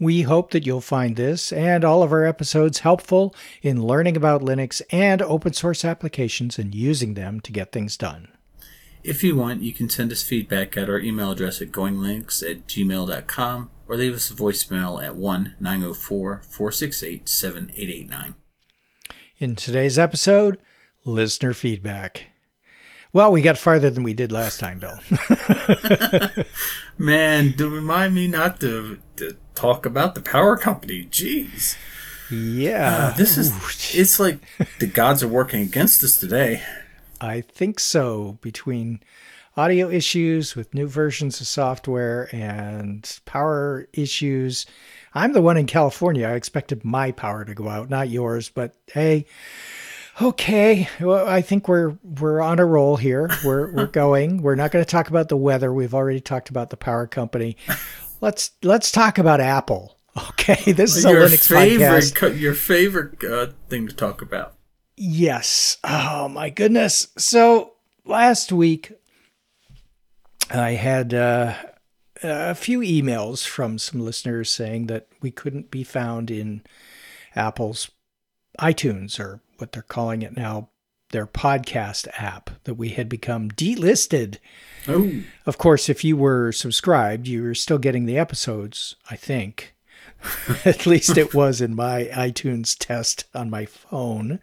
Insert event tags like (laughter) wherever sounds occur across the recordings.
We hope that you'll find this and all of our episodes helpful in learning about Linux and open source applications and using them to get things done. If you want, you can send us feedback at our email address at goinglinux at gmail.com or leave us a voicemail at 1 904 468 7889. In today's episode, listener feedback. Well, we got farther than we did last time, Bill. (laughs) (laughs) Man, do remind me not to, to talk about the power company. Jeez. Yeah. Uh, this is, it's like the gods are working against us today. I think so. Between audio issues with new versions of software and power issues. I'm the one in California. I expected my power to go out, not yours, but hey, okay. Well, I think we're we're on a roll here. We're we're (laughs) going. We're not going to talk about the weather. We've already talked about the power company. Let's let's talk about Apple. (laughs) Okay, this is your a Linux favorite, podcast. Your favorite uh, thing to talk about. Yes. Oh my goodness. So last week I had uh, a few emails from some listeners saying that we couldn't be found in Apple's iTunes or what they're calling it now, their podcast app, that we had become delisted. Of course, if you were subscribed, you were still getting the episodes, I think. (laughs) At least it was in my iTunes test on my phone.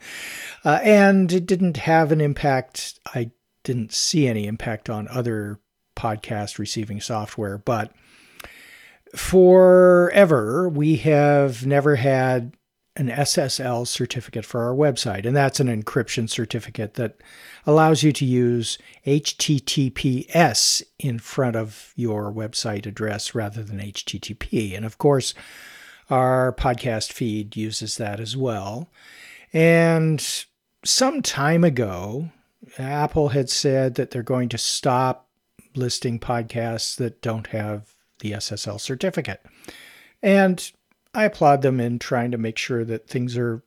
Uh, and it didn't have an impact. I didn't see any impact on other podcast receiving software, but forever we have never had an SSL certificate for our website, and that's an encryption certificate that allows you to use HTTPS in front of your website address rather than HTTP. And of course, our podcast feed uses that as well. And some time ago, Apple had said that they're going to stop listing podcasts that don't have the SSL certificate. And I applaud them in trying to make sure that things are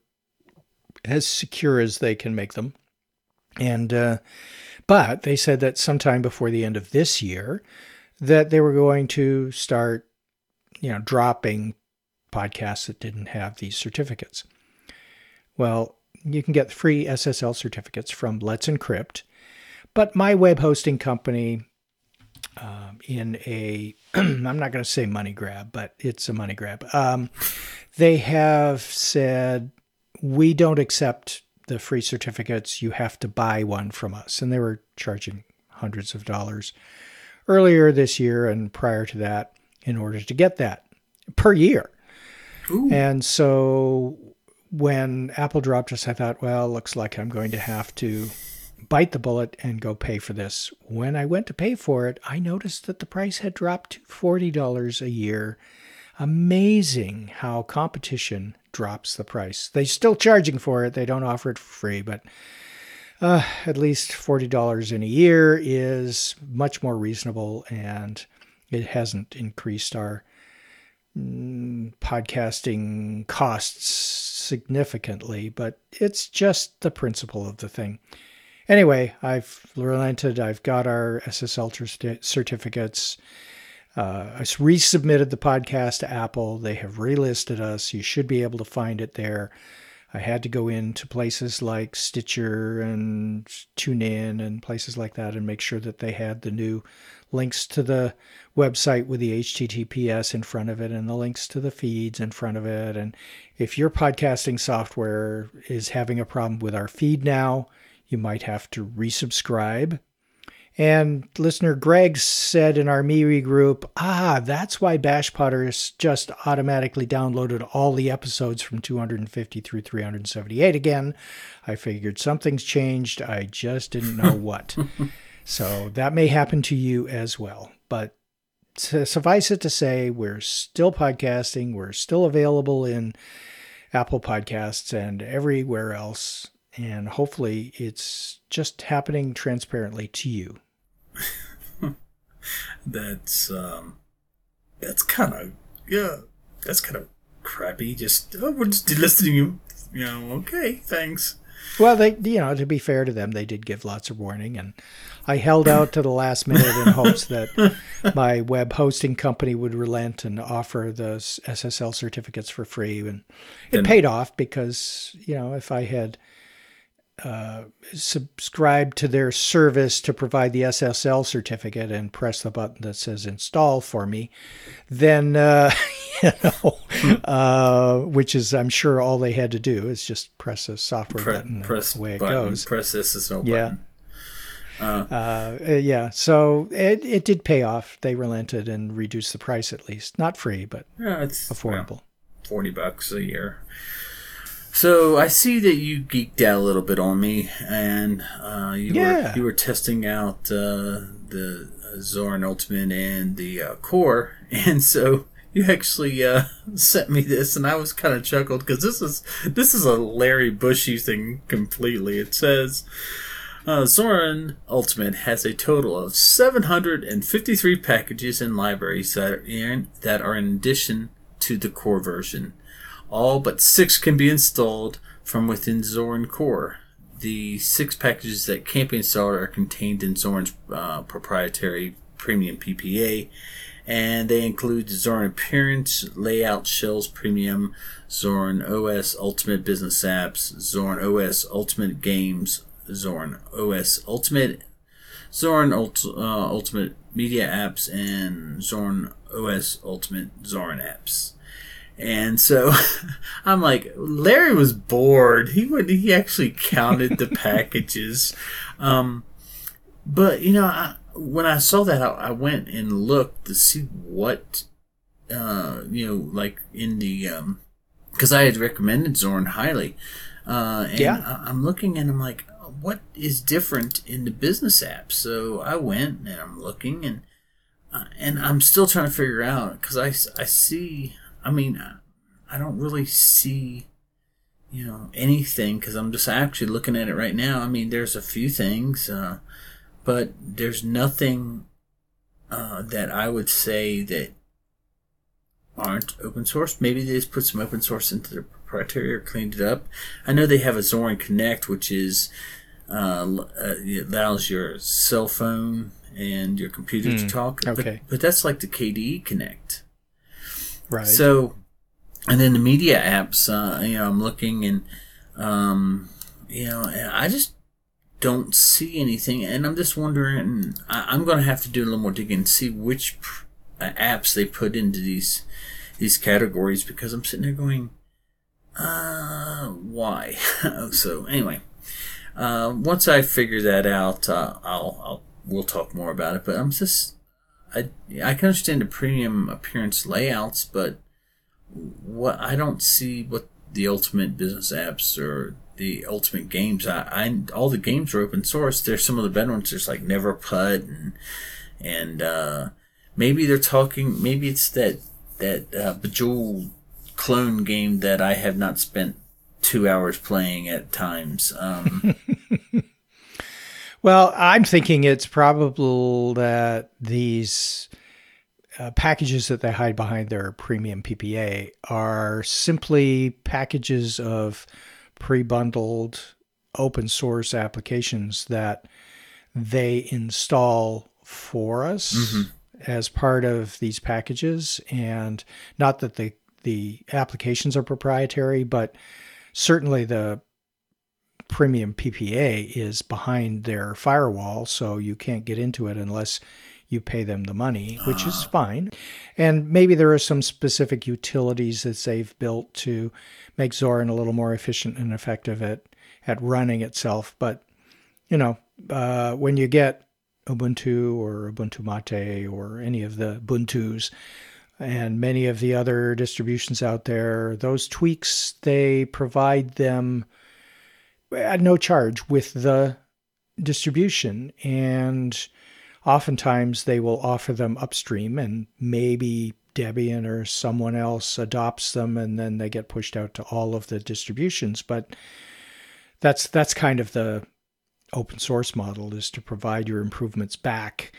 as secure as they can make them. And uh, but they said that sometime before the end of this year that they were going to start, you know, dropping podcasts that didn't have these certificates. Well, you can get free SSL certificates from Let's Encrypt, but my web hosting company um, in a (clears throat) I'm not going to say money grab, but it's a money grab. Um, they have said we don't accept the free certificates. You have to buy one from us, and they were charging hundreds of dollars earlier this year and prior to that in order to get that per year. Ooh. And so when Apple dropped us, I thought, well, looks like I'm going to have to bite the bullet and go pay for this. When I went to pay for it, I noticed that the price had dropped to $40 a year. Amazing how competition drops the price. They're still charging for it, they don't offer it for free, but uh, at least $40 in a year is much more reasonable and it hasn't increased our mm, podcasting costs significantly, but it's just the principle of the thing. Anyway, I've relented. I've got our SSL certificates. Uh, I resubmitted the podcast to Apple. They have relisted us. You should be able to find it there. I had to go into places like Stitcher and TuneIn and places like that and make sure that they had the new links to the website with the HTTPS in front of it and the links to the feeds in front of it. And if your podcasting software is having a problem with our feed now, you might have to resubscribe. And listener Greg said in our MeWe group, ah, that's why BashPodder just automatically downloaded all the episodes from 250 through 378 again. I figured something's changed. I just didn't know (laughs) what. so that may happen to you as well. But suffice it to say, we're still podcasting. We're still available in Apple Podcasts and everywhere else. And hopefully, it's just happening transparently to you. (laughs) that's um, that's kind of yeah, that's kind of crappy. Just oh, we're just listening. You you know, okay, thanks. Well, they you know to be fair to them, they did give lots of warning, and I held out to the last minute in hopes that (laughs) my web hosting company would relent and offer those SSL certificates for free, and it then, paid off because you know if I had uh, subscribe to their service to provide the SSL certificate and press the button that says install for me, then, uh, (laughs) you know, uh, which is, I'm sure, all they had to do is just press a software Pre- button. Press the way it button, goes. Press SSL yeah. button. Uh, uh, yeah, so it, it did pay off. They relented and reduced the price at least. Not free, but yeah, it's affordable. Well, 40 bucks a year. So I see that you geeked out a little bit on me, and uh, you yeah. were you were testing out uh, the Zorin Ultimate and the uh, Core, (laughs) and so you actually uh, sent me this, and I was kind of chuckled because this is this is a Larry Bussey thing completely. It says. Uh, Zorin Ultimate has a total of 753 packages and libraries that are in, that are in addition to the core version. All but six can be installed from within Zorin Core. The six packages that can't be installed are contained in Zorin's uh, proprietary premium PPA, and they include Zorin Appearance, Layout Shells Premium, Zorin OS Ultimate Business Apps, Zorin OS Ultimate Games, Zorin OS Ultimate, Zorin Ult- uh, Ultimate Media Apps, and Zorin OS Ultimate Zorin Apps. And so (laughs) I'm like, Larry was bored. He would he actually counted the (laughs) packages. Um, but you know, I, when I saw that, I, I, went and looked to see what, uh, you know, like in the, um, because I had recommended Zorin highly. Uh, and yeah. I, I'm looking and I'm like, what is different in the business app? So I went and I'm looking and, uh, and I'm still trying to figure out because I, I see I mean, I don't really see, you know, anything because I'm just actually looking at it right now. I mean, there's a few things, uh, but there's nothing uh, that I would say that aren't open source. Maybe they just put some open source into their proprietary or cleaned it up. I know they have a Zorin Connect, which is uh, uh allows your cell phone and your computer mm, to hmm. talk. Okay. But, but that's like the KDE Connect. Right. So, and then the media apps, uh, you know, I'm looking and, um, you know, I just don't see anything. And I'm just wondering, I, am going to have to do a little more digging and see which uh, apps they put into these, these categories because I'm sitting there going, uh, why? (laughs) so anyway, uh, once I figure that out, uh, I'll, I'll, we'll talk more about it, but I'm just, I I can understand the premium appearance layouts, but what I don't see what the ultimate business apps or the ultimate games. I, I all the games are open source. There's some of the better ones. There's like Neverputt and and uh, maybe they're talking. Maybe it's that that uh, Bejeweled clone game that I have not spent two hours playing at times. Um, (laughs) Well, I'm thinking it's probable that these uh, packages that they hide behind their premium PPA are simply packages of pre bundled open source applications that they install for us mm-hmm. as part of these packages. And not that the, the applications are proprietary, but certainly the premium PPA is behind their firewall, so you can't get into it unless you pay them the money, which is ah. fine. And maybe there are some specific utilities that they've built to make Zorin a little more efficient and effective at, at running itself. But, you know, uh, when you get Ubuntu or Ubuntu Mate or any of the Ubuntus and many of the other distributions out there, those tweaks, they provide them at no charge with the distribution. And oftentimes they will offer them upstream and maybe Debian or someone else adopts them and then they get pushed out to all of the distributions. But that's that's kind of the open source model is to provide your improvements back.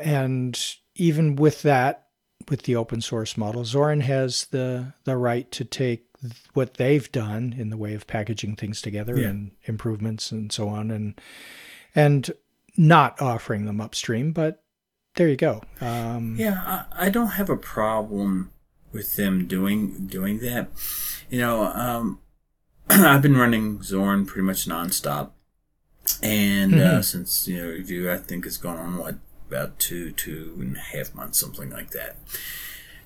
And even with that, with the open source model, Zorin has the the right to take what they've done in the way of packaging things together yeah. and improvements and so on and and not offering them upstream but there you go um, yeah I, I, don't have a problem with them doing doing that you know um, (clears throat) i've been running Zorin pretty much nonstop and uh, mm-hmm. uh, since you know review i think it's gone on what about two two and a half months something like that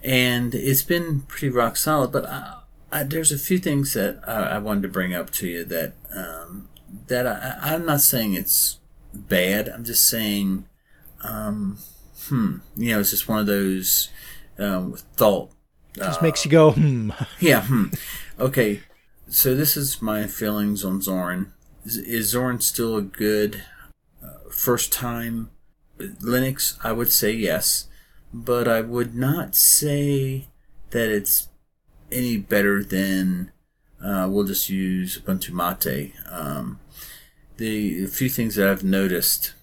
and it's been pretty rock solid but I, I, there's a few things that I, I, wanted to bring up to you that um, that I, I'm not saying it's bad. I'm just saying, um, hmm, you know, it's just one of those um, thought. Just uh, makes you go, hmm. (laughs) Yeah, hmm. Okay, so this is my feelings on Zorin. Is, is Zorin still a good uh, first time Linux? I would say yes, but I would not say that it's any better than uh, we'll just use Ubuntu Mate. Um, the few things that I've noticed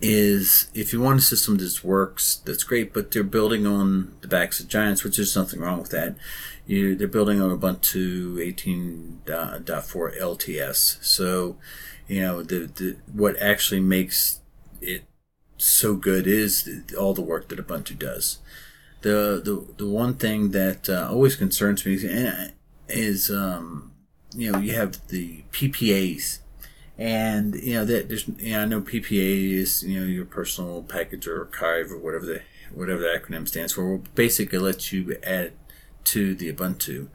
is if you want a system that works, that's great, but they're building on the backs of giants, which is nothing wrong with that. You, they're building on Ubuntu 18.4 LTS. So, you know, the, the, what actually makes it so good is all the work that Ubuntu does the the the one thing that uh, always concerns me is um, you know you have the PPAs, and you know that there's you know, I know PPA is you know your personal package or archive or whatever the whatever the acronym stands for. Will basically let you add to the Ubuntu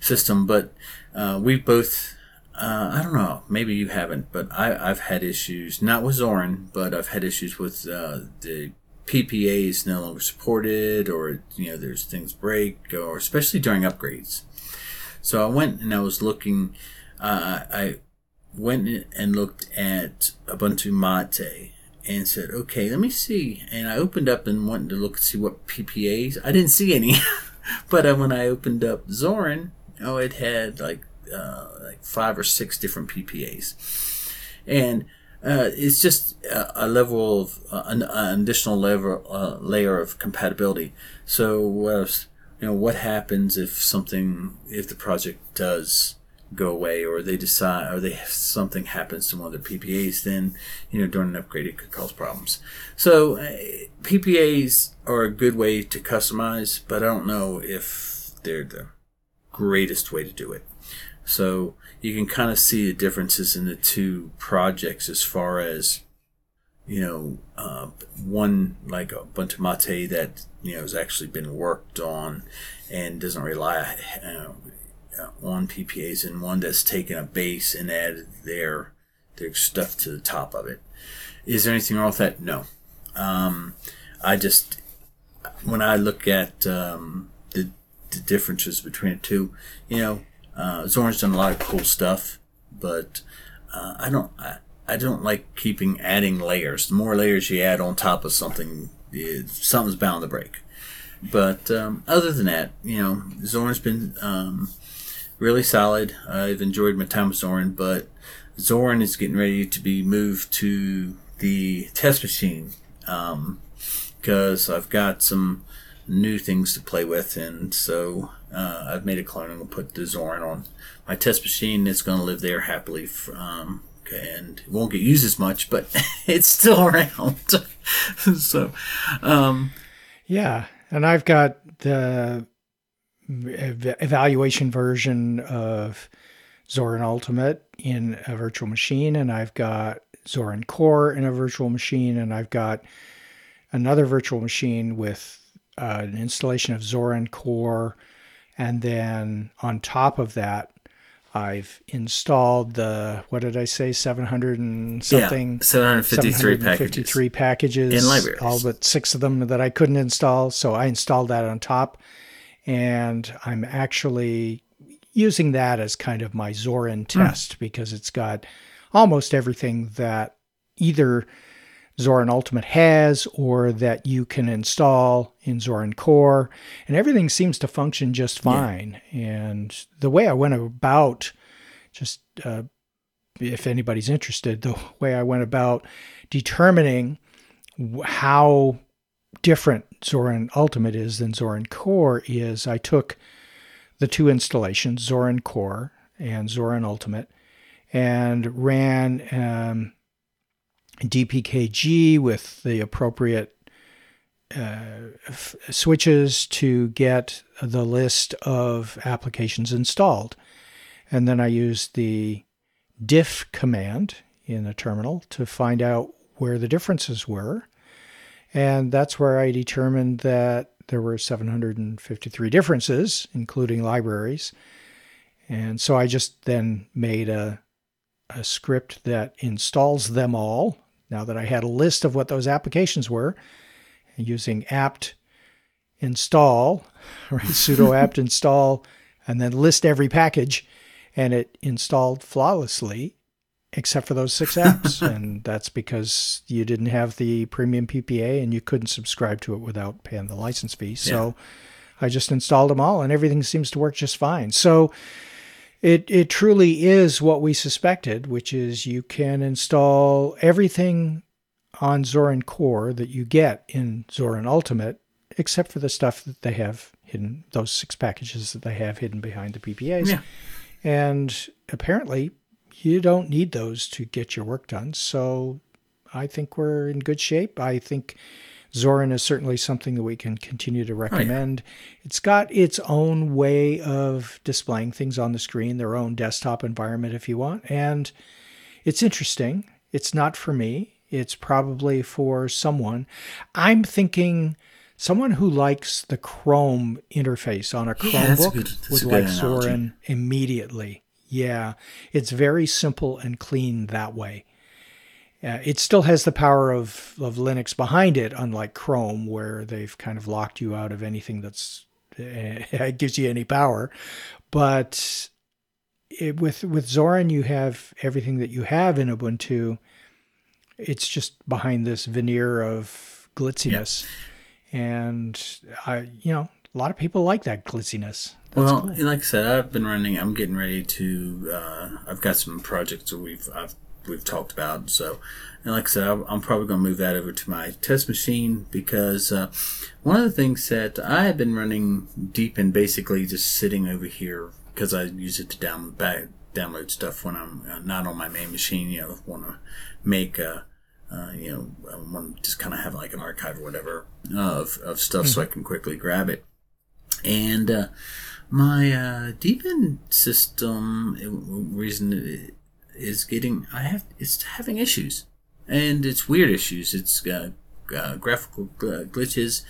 system, but uh, we both. Uh, I don't know. Maybe you haven't, but I, I've had issues, not with Zorin, but I've had issues with uh, the PPA is no longer supported, or you know, there's things break, or especially during upgrades. So I went and I was looking. Uh, I went and looked at Ubuntu Mate and said, "Okay, let me see." And I opened up and wanted to look and see what PPAs. I didn't see any, (laughs) but when I opened up Zorin, oh, it had like uh, like five or six different PPAs, and uh, it's just a, a level of uh, an, an, additional level uh, layer of compatibility. So, uh, you know, what happens if something if the project does go away, or they decide, or they something happens to one of their PPAs? Then, you know, during an upgrade, it could cause problems. So, uh, PPAs are a good way to customize, but I don't know if they're the greatest way to do it. So you can kind of see the differences in the two projects as far as you know uh, one like a bunch of Mate that you know has actually been worked on and doesn't rely uh, on PPAs, and one that's taken a base and added their their stuff to the top of it. Is there anything wrong with that? No. Um, I just when I look at um, the the differences between the two, you know, uh, Zorin's done a lot of cool stuff, but uh, I don't I, I don't like keeping adding layers. The more layers you add on top of something, it, something's bound to break. But um, other than that, you know, Zorin's been um, really solid. I've enjoyed my time with Zorin, but Zorin is getting ready to be moved to the test machine because um, I've got some new things to play with, and so uh, I've made a clone and will put the Zorin on my test machine. It's going to live there happily, um, and it won't get used as much, but (laughs) it's still around. (laughs) so, um, yeah, and I've got the evaluation version of Zorin Ultimate in a virtual machine, and I've got Zorin Core in a virtual machine, and I've got another virtual machine with uh, an installation of Zorin Core, and then on top of that, I've installed the what did I say, seven hundred and something, yeah, seven hundred fifty-three packages. packages in libraries, all but six of them that I couldn't install. So I installed that on top, and I'm actually using that as kind of my Zorin hmm. test mm. because it's got almost everything that either Zorin Ultimate has or that you can install in Zorin Core. And everything seems to function just fine. Yeah. And the way I went about, just uh, if anybody's interested, the (laughs) way I went about determining how different Zorin Ultimate is than Zorin Core is I took the two installations, Zorin Core and Zorin Ultimate, and ran um, DPKG with the appropriate uh, f- switches to get the list of applications installed. And then I used the diff command in the terminal to find out where the differences were. And that's where I determined that there were 753 differences, including libraries. And so I just then made a, a script that installs them all. Now that I had a list of what those applications were, using apt install, (laughs) right, (laughs) sudo apt install, and then list every package, and it installed flawlessly except for those six (laughs) apps. and that's because you didn't have the premium PPA and you couldn't subscribe to it without paying the license fee. So yeah. I just installed them all and everything seems to work just fine. So it, it truly is what we suspected, which is you can install everything on Zorin Core that you get in Zorin Ultimate, except for the stuff that they have hidden, those six packages that they have hidden behind the PPAs. Yeah. And apparently, you don't need those to get your work done. So I think we're in good shape. I think Zorin is certainly something that we can continue to recommend. Oh, yeah. It's got its own way of displaying things on the screen, their own desktop environment if you want. And it's interesting. It's not for me. It's probably for someone. I'm thinking someone who likes the Chrome interface on a Chromebook yeah, would like Zorin immediately. Yeah, it's very simple and clean that way. Uh, it still has the power of, of Linux behind it, unlike Chrome, where they've kind of locked you out of anything that's (laughs) uh, gives you any power. But it, with with Zorin, you have everything that you have in Ubuntu. It's just behind this veneer of glitziness, yeah. and I, you know, a lot of people like that glitziness. That's well, cool. like I said, I've been running. I'm getting ready to. Uh, I've got some projects that we've I've, we've talked about. So, and like I said, I'm probably going to move that over to my test machine because uh, one of the things that I have been running Deepin, basically just sitting over here because I use it to down back, download stuff when I'm uh, not on my main machine. You know, want to make a. Uh, you know, I want to just kind of have like an archive or whatever of, of stuff mm-hmm. so I can quickly grab it. And uh, my uh, Deepin system reason is getting I have it's having issues, and it's weird issues. It's uh, uh, graphical glitches.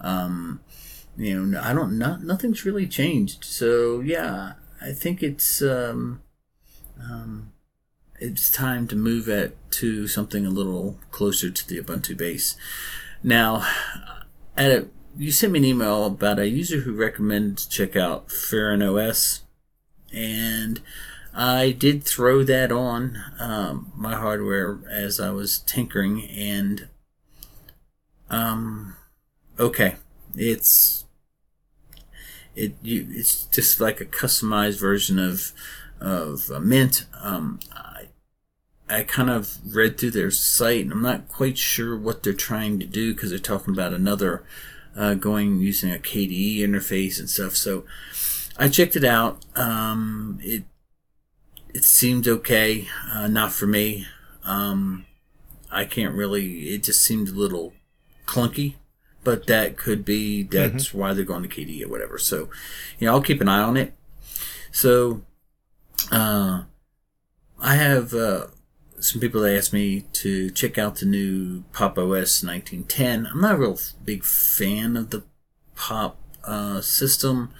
Um, you know, I don't not nothing's really changed. So yeah, I think it's um, um, it's time to move it to something a little closer to the Ubuntu base. Now, at a you sent me an email about a user who recommended check out Feren OS, and I did throw that on um, my hardware as I was tinkering, and um, okay, it's it you it's just like a customized version of of Mint. Um, I I kind of read through their site, and I'm not quite sure what they're trying to do because they're talking about another uh, going using a KDE interface and stuff. So I checked it out. Um, it it seemed okay, uh, not for me. Um, I can't really. It just seemed a little clunky, but that could be that's mm-hmm. why they're going to KDE or whatever. So, you know, I'll keep an eye on it. So, uh, I have uh, some people that asked me to check out the new Pop OS 1910. I'm not a real big fan of the Pop uh, system,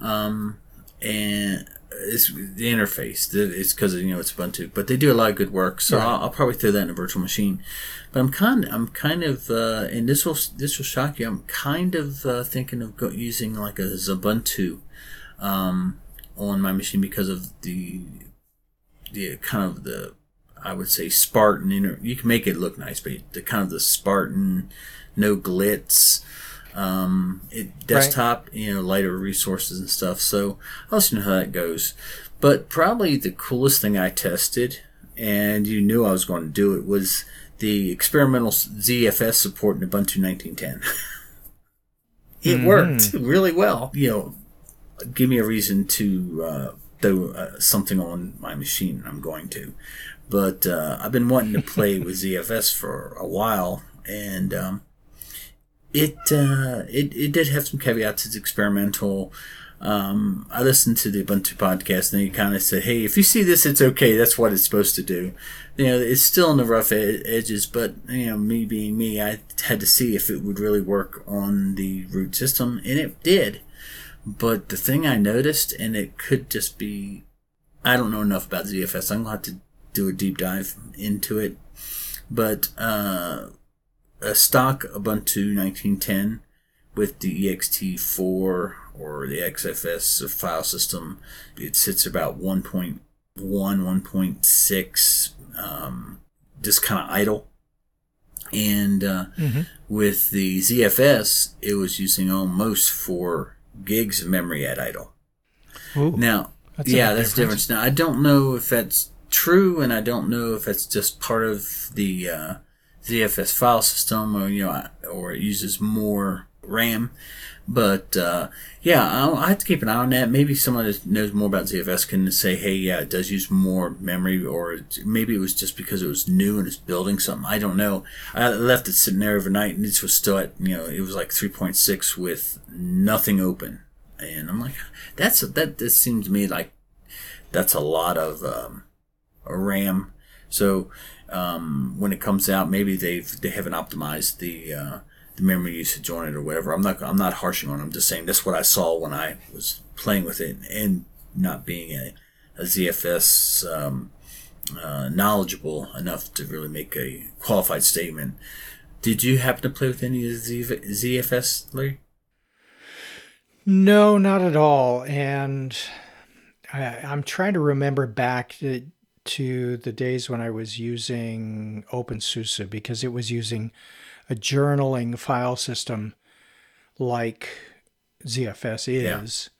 um, and it's the interface. It's because you know it's Ubuntu, but they do a lot of good work. So right. I'll, I'll, probably throw that in a virtual machine. But I'm kind, I'm kind of, uh, and this will this will shock you. I'm kind of uh, thinking of go, using like a Ubuntu um, on my machine because of the the kind of the I would say Spartan. Know, you can make it look nice, but the kind of the Spartan, no glitz, um, it, desktop, right. you know, lighter resources and stuff. So I'll let you know how that goes. But probably the coolest thing I tested, and you knew I was going to do it, was the experimental ZFS support in Ubuntu 1910. (laughs) it mm-hmm. worked really well. You know, give me a reason to uh, do uh, something on my machine. I'm going to, but uh, I've been wanting to play with (laughs) ZFS for a while, and um, it uh, it it did have some caveats. It's experimental. Um, I listened to the Ubuntu podcast and they kind of said, "Hey, if you see this, it's okay. That's what it's supposed to do." You know, it's still in the rough ed- edges, but you know, me being me, I had to see if it would really work on the root system, and it did. But the thing I noticed, and it could just be, I don't know enough about ZFS. I'm to have to do a deep dive into it. But uh, a stock Ubuntu 1910 with the ext4 or the XFS file system, it sits about 1.1, 1.6, um, just kind of idle. And uh, mm-hmm. with the ZFS, it was using almost four gigs of memory at idle. Ooh, now, that's yeah, that's difference. Now, I don't know if that's true, and I don't know if that's just part of the uh, ZFS file system, or you know, or it uses more RAM. But uh, yeah, I'll, I have to keep an eye on that. Maybe someone that knows more about ZFS can say, "Hey, yeah, it does use more memory," or maybe it was just because it was new and it's building something. I don't know. I left it sitting there overnight, and it was still at you know it was like 3.6 with nothing open, and I'm like, that's that. That seems to me like that's a lot of um, RAM. So um, when it comes out, maybe they've they haven't optimized the uh, the memory usage on it or whatever. I'm not I'm not harshing on. It. I'm just saying that's what I saw when I was playing with it and not being a, a ZFS um, uh, knowledgeable enough to really make a qualified statement. Did you happen to play with any of ZFS, Larry? No, not at all. And I, am trying to remember back to, to the days when I was using OpenSUSE because it was using a journaling file system like ZFS is.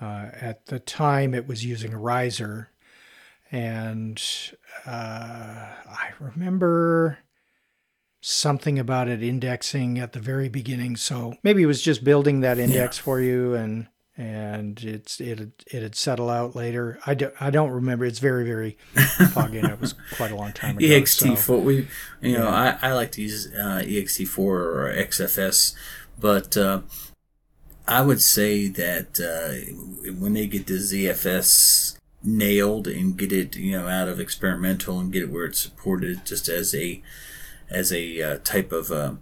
Yeah. Uh, at the time, it was using Reiser. And uh, I remember something about it indexing at the very beginning. So maybe it was just building that index yeah. for you and and it's it it had settled out later. I, do, I don't remember. It's very very (laughs) foggy. and it was quite a long time ago. ext4 so. we you know I, I like to use uh, ext4 or XFS, but uh, I would say that uh, when they get the ZFS nailed and get it you know out of experimental and get it where it's supported just as a as a uh, type of uh,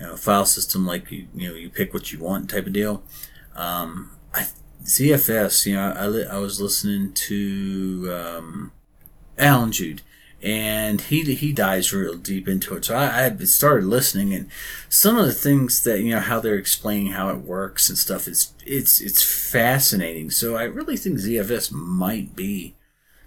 you know, file system like you you know you pick what you want type of deal. Um, I, ZFS, you know, I, li- I was listening to um, Allan Jude, and he he dives real deep into it. So I, I started listening, and some of the things that you know how they're explaining how it works and stuff is it's it's fascinating. So I really think ZFS might be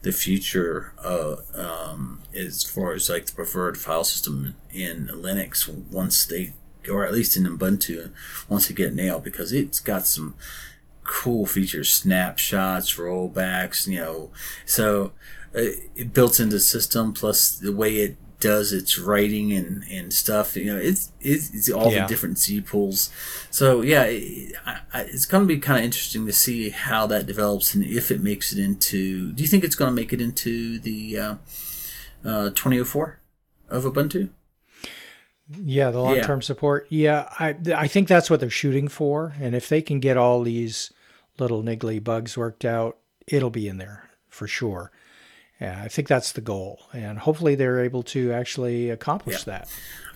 the future uh, um, as far as like the preferred file system in Linux once they or at least in Ubuntu once they get nailed because it's got some cool features, snapshots, rollbacks, you know. So uh, it built into the system, plus the way it does its writing and, and stuff. You know, it's it's, it's all yeah. the different Z pools. So yeah, it, I, it's going to be kind of interesting to see how that develops and if it makes it into. Do you think it's going to make it into the uh, uh, 2004 of Ubuntu? Yeah, the long term yeah. support. Yeah, I I think that's what they're shooting for, and if they can get all these little niggly bugs worked out, it'll be in there for sure. Yeah, I think that's the goal, and hopefully they're able to actually accomplish yeah. that.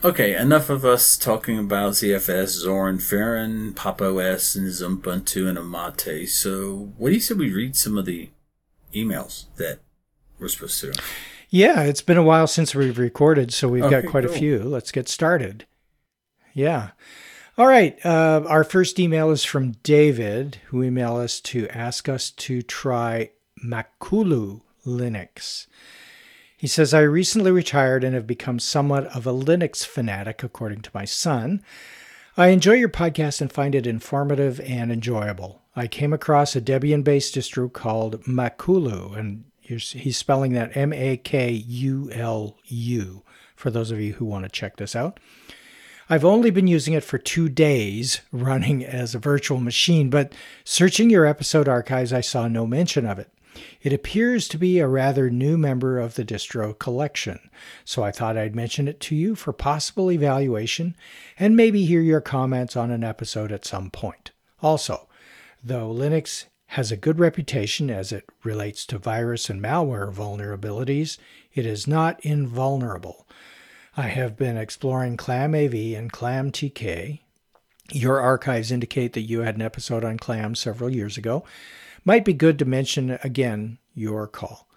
Okay, enough of us talking about ZFS, Zorin, Feren, Pop OS, and Ubuntu and Amate. So, what do you say we read some of the emails that we're supposed to? Yeah, it's been a while since we've recorded, so we've okay, got quite cool. a few. Let's get started. Yeah. All right. Uh, our first email is from David, who emailed us to ask us to try Makulu Linux. He says, I recently retired and have become somewhat of a Linux fanatic, according to my son. I enjoy your podcast and find it informative and enjoyable. I came across a Debian based distro called Makulu, and he's spelling that M A K U L U for those of you who want to check this out. I've only been using it for two days running as a virtual machine, but searching your episode archives, I saw no mention of it. It appears to be a rather new member of the distro collection, so I thought I'd mention it to you for possible evaluation and maybe hear your comments on an episode at some point. Also, though Linux has a good reputation as it relates to virus and malware vulnerabilities, it is not invulnerable. I have been exploring ClamAV and ClamTK. Your archives indicate that you had an episode on Clam several years ago, might be good to mention again your call.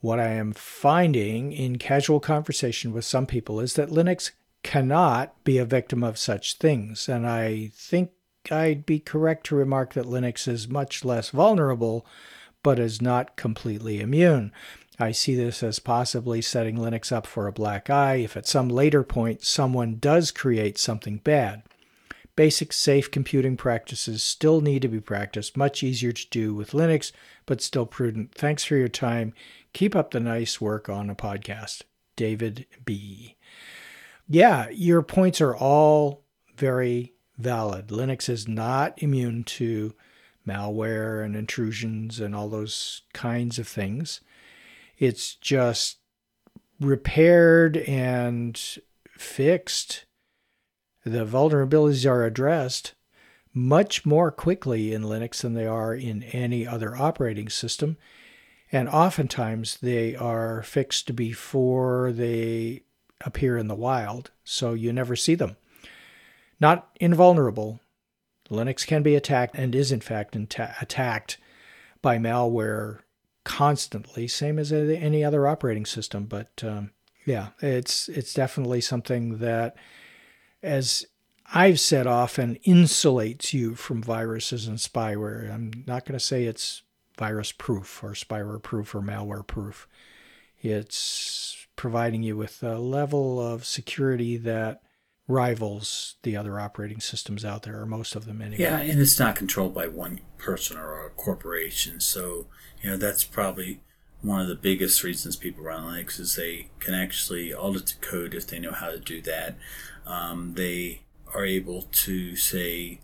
What I am finding in casual conversation with some people is that Linux cannot be a victim of such things, and I think I'd be correct to remark that Linux is much less vulnerable, but is not completely immune. I see this as possibly setting Linux up for a black eye if at some later point someone does create something bad. Basic safe computing practices still need to be practiced, much easier to do with Linux, but still prudent. Thanks for your time. Keep up the nice work on a podcast. David B. Yeah, your points are all very valid. Linux is not immune to malware and intrusions and all those kinds of things. It's just repaired and fixed the vulnerabilities are addressed much more quickly in Linux than they are in any other operating system. And oftentimes they are fixed before they appear in the wild, so you never see them. Not invulnerable. Linux can be attacked and is in fact attacked by malware constantly, same as any other operating system. But um, yeah, it's it's definitely something that as I've said often, insulates you from viruses and spyware. I'm not going to say it's virus proof or spyware proof or malware proof. It's providing you with a level of security that rivals the other operating systems out there, or most of them anyway. Yeah, and it's not controlled by one person or a corporation. So, you know, that's probably one of the biggest reasons people run Linux is they can actually audit the code if they know how to do that um, they are able to say,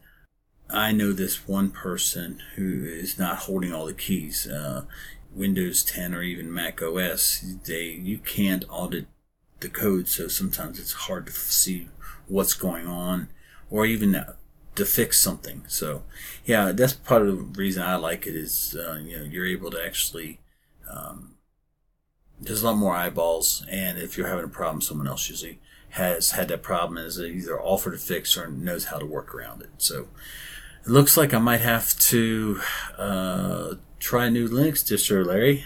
I know this one person who is not holding all the keys. Uh, Windows 10 or even Mac OS, they you can't audit the code, so sometimes it's hard to see what's going on, or even to fix something. So, yeah, that's part of the reason I like it is uh, you know you're able to actually um, there's a lot more eyeballs, and if you're having a problem, someone else usually has had that problem and is either offered a fix or knows how to work around it. So it looks like I might have to uh, try a new Linux distro, Larry.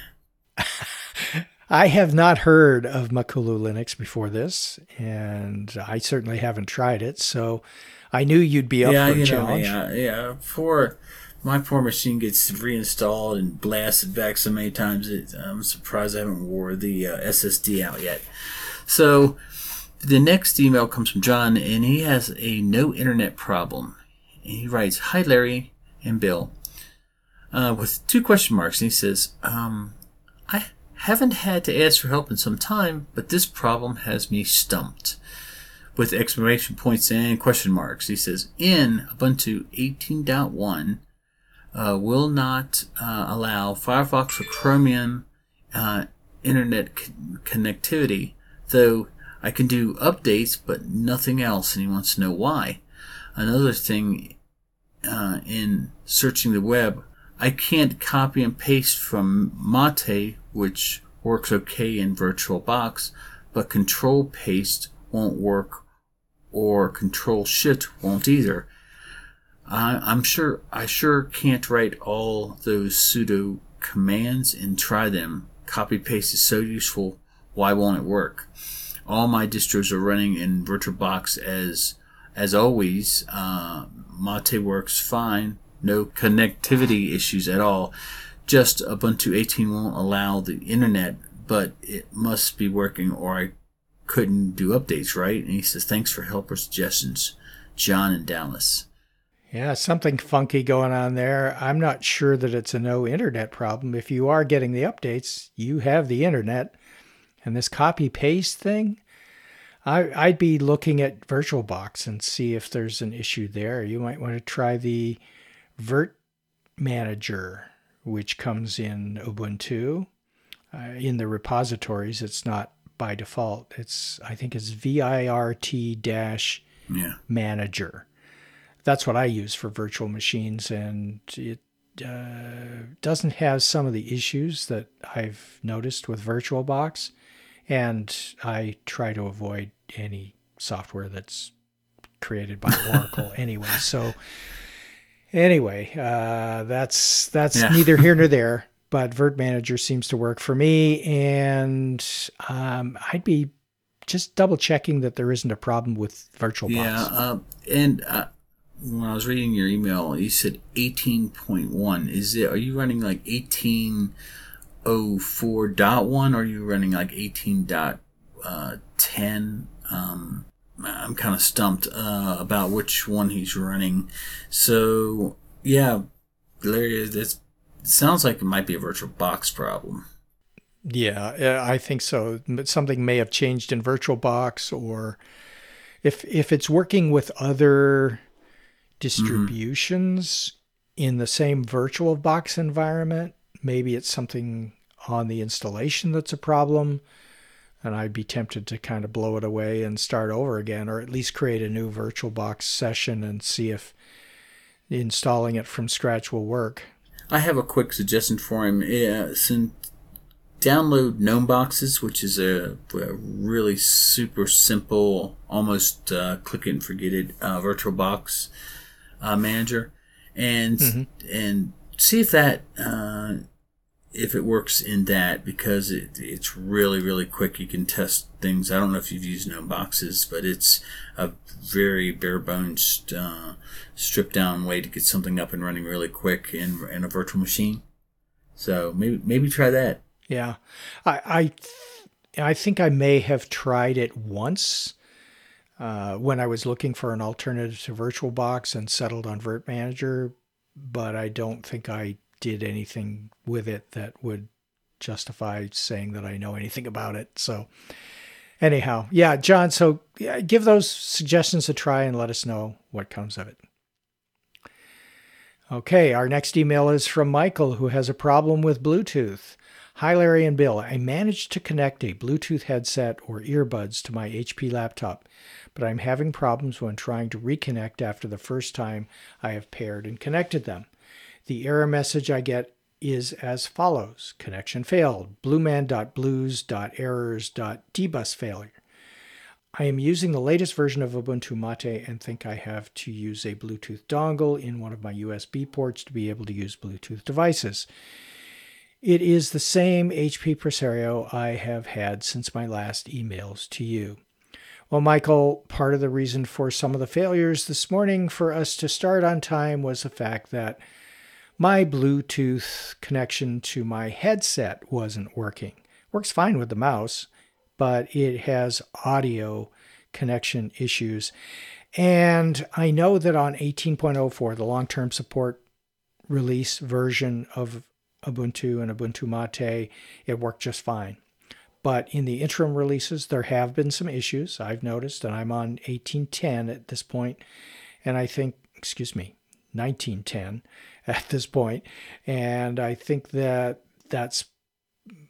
(laughs) I have not heard of Makulu Linux before this, and I certainly haven't tried it. So I knew you'd be up yeah, for a challenge. Know, yeah, yeah. For my poor machine gets reinstalled and blasted back so many times, it, I'm surprised I haven't wore the uh, SSD out yet. So the next email comes from John, and he has a no internet problem. And he writes, Hi, Larry and Bill, uh, with two question marks. And he says, um, I haven't had to ask for help in some time, but this problem has me stumped. With exclamation points and question marks. He says, in Ubuntu 18.1, uh, will not uh, allow Firefox or Chromium uh, internet connectivity, though I can do updates, but nothing else, and he wants to know why. Another thing uh, in searching the web, I can't copy and paste from Mate, which works okay in VirtualBox, but Control Paste won't work, or Control Shift won't either. I'm sure I sure can't write all those sudo commands and try them. Copy paste is so useful. Why won't it work? all my distros are running in VirtualBox as as always. Uh, Mate works fine, no connectivity issues at all. Just Ubuntu 18 won't allow the internet, but it must be working or I couldn't do updates, right? And he says, thanks for help or suggestions, John in Dallas. Yeah, something funky going on there. I'm not sure that it's a no internet problem. If you are getting the updates, you have the internet. And this copy paste thing, I, I'd be looking at VirtualBox and see if there's an issue there. You might want to try the Virt Manager, which comes in Ubuntu. Uh, in the repositories, it's not by default. It's I think it's VIRT dash manager. That's what I use for virtual machines, and it uh, doesn't have some of the issues that I've noticed with VirtualBox. And I try to avoid any software that's created by (laughs) Oracle anyway. So anyway, uh, that's that's yeah. neither here nor there. But Virt Manager seems to work for me, and um, I'd be just double checking that there isn't a problem with VirtualBox. Yeah, uh, and uh, when I was reading your email, you said eighteen point one. Is it? Are you running like eighteen? 04.1 or are you running like 18.10 uh, um, i'm kind of stumped uh, about which one he's running so yeah larry it sounds like it might be a virtual box problem yeah i think so but something may have changed in virtualbox or if if it's working with other distributions mm-hmm. in the same VirtualBox environment maybe it's something on the installation that's a problem. And I'd be tempted to kind of blow it away and start over again, or at least create a new VirtualBox session and see if installing it from scratch will work. I have a quick suggestion for him. Download GNOME Boxes, which is a, a really super simple, almost uh, click it and forget it uh, VirtualBox uh, manager, and mm-hmm. and see if that uh, if it works in that because it, it's really really quick you can test things. I don't know if you've used GNOME boxes but it's a very bare bones uh, stripped down way to get something up and running really quick in, in a virtual machine. So maybe maybe try that. Yeah. I i, I think i may have tried it once uh, when i was looking for an alternative to virtualbox and settled on virt manager but i don't think i did anything with it that would justify saying that I know anything about it. So, anyhow, yeah, John, so yeah, give those suggestions a try and let us know what comes of it. Okay, our next email is from Michael, who has a problem with Bluetooth. Hi, Larry and Bill. I managed to connect a Bluetooth headset or earbuds to my HP laptop, but I'm having problems when trying to reconnect after the first time I have paired and connected them. The error message I get is as follows Connection failed, blueman.bluez.errors.dbus failure. I am using the latest version of Ubuntu Mate and think I have to use a Bluetooth dongle in one of my USB ports to be able to use Bluetooth devices. It is the same HP Presario I have had since my last emails to you. Well, Michael, part of the reason for some of the failures this morning for us to start on time was the fact that my Bluetooth connection to my headset wasn't working. Works fine with the mouse, but it has audio connection issues. And I know that on 18.04, the long term support release version of Ubuntu and Ubuntu Mate, it worked just fine. But in the interim releases, there have been some issues I've noticed, and I'm on 18.10 at this point, and I think, excuse me, 1910 at this point. And I think that that's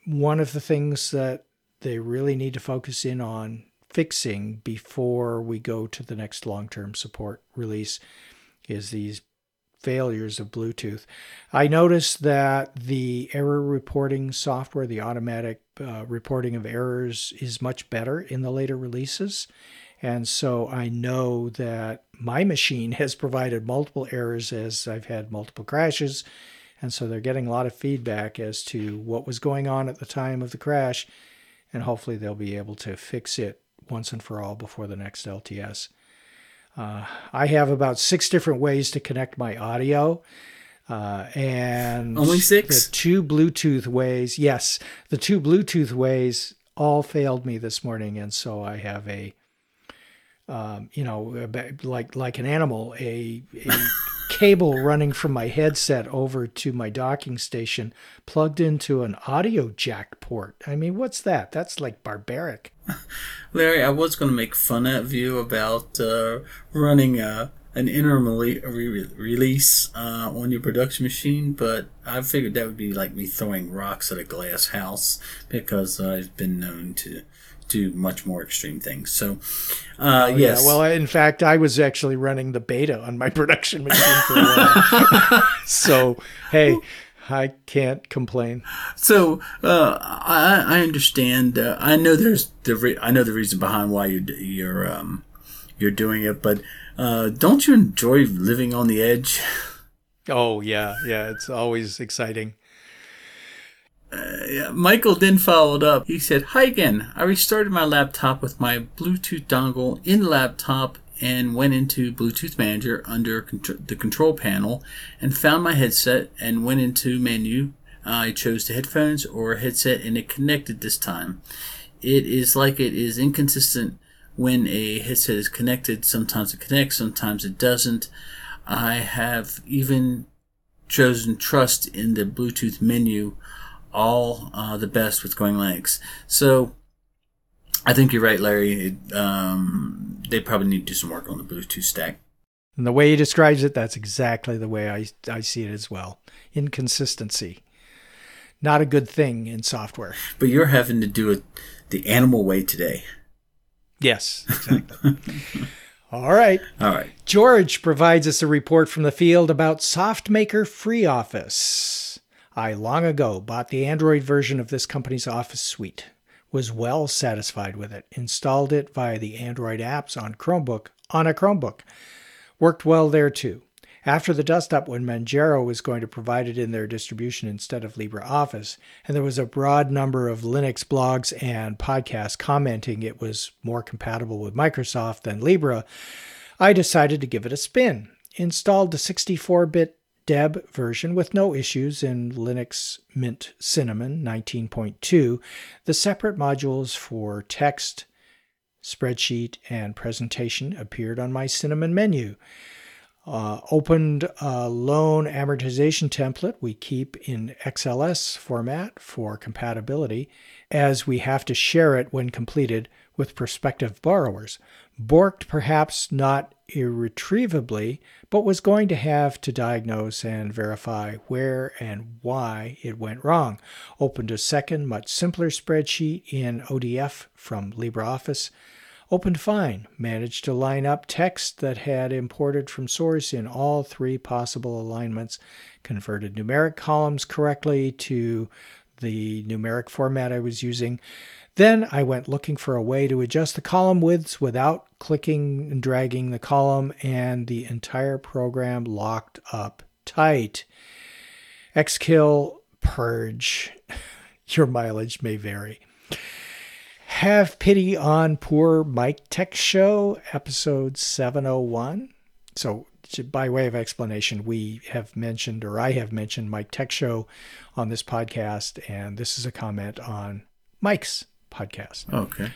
one of the things that they really need to focus in on fixing before we go to the next long-term support release is these failures of Bluetooth. I noticed that the error reporting software, the automatic uh, reporting of errors, is much better in the later releases. And so I know that my machine (laughs) has provided multiple errors as I've had multiple crashes. And so they're getting a lot of feedback as to what was going on at the time of the crash. And hopefully they'll be able to fix it once and for all before the next LTS. Uh, I have about six different ways to connect my audio. Uh, and Only six? The two Bluetooth ways, yes, the two Bluetooth ways all failed me this morning, and so I have a, um, you know, like like an animal, a, a cable running from my headset over to my docking station, plugged into an audio jack port. I mean, what's that? That's like barbaric. (laughs) Larry, I was going to make fun of you about uh, running a, an interim re- release uh, on your production machine, but I figured that would be like me throwing rocks at a glass house because I've been known to do much more extreme things. So, uh, yes. Oh, Yeah, well, in fact, I was actually running the beta on my (laughs) production machine for a while. (laughs) so, hey, I can't complain. So uh, I, I understand. Uh, I know there's the re- I know the reason behind why you're you're um, you're doing it, but uh, don't you enjoy living on the edge? (laughs) Oh, yeah, yeah, it's always exciting. Uh, yeah, Michael then followed up. He said, Hi again. I restarted my laptop with my Bluetooth dongle in laptop and went into Bluetooth Manager under the control panel and found my headset and went into menu. I chose the headphones or headset and it connected this time. It is like it is inconsistent when a headset is connected. Sometimes it connects, sometimes it doesn't. I have even chosen trust in the Bluetooth menu all uh, the best with going Linux. So I think you're right, Larry. It, um, they probably need to do some work on the Bluetooth stack. And the way he describes it, that's exactly the way I, I see it as well. Inconsistency. Not a good thing in software. But you're having to do it the animal way today. Yes, exactly. (laughs) All right. All right. George provides us a report from the field about SoftMaker FreeOffice. I long ago bought the Android version of this company's Office suite, was well satisfied with it, installed it via the Android apps on Chromebook on a Chromebook. Worked well there too. After the dust up when Manjaro was going to provide it in their distribution instead of LibreOffice, and there was a broad number of Linux blogs and podcasts commenting it was more compatible with Microsoft than Libre, I decided to give it a spin. Installed the 64 bit Deb version with no issues in Linux Mint Cinnamon 19.2. The separate modules for text, spreadsheet, and presentation appeared on my Cinnamon menu. Uh, opened a loan amortization template we keep in XLS format for compatibility, as we have to share it when completed with prospective borrowers. Borked perhaps not irretrievably, but was going to have to diagnose and verify where and why it went wrong. Opened a second, much simpler spreadsheet in ODF from LibreOffice. Opened fine, managed to line up text that had imported from source in all three possible alignments, converted numeric columns correctly to the numeric format I was using. Then I went looking for a way to adjust the column widths without clicking and dragging the column, and the entire program locked up tight. Xkill purge. (laughs) Your mileage may vary. Have Pity on Poor Mike Tech Show, episode 701. So, by way of explanation, we have mentioned, or I have mentioned, Mike Tech Show on this podcast, and this is a comment on Mike's podcast. Okay.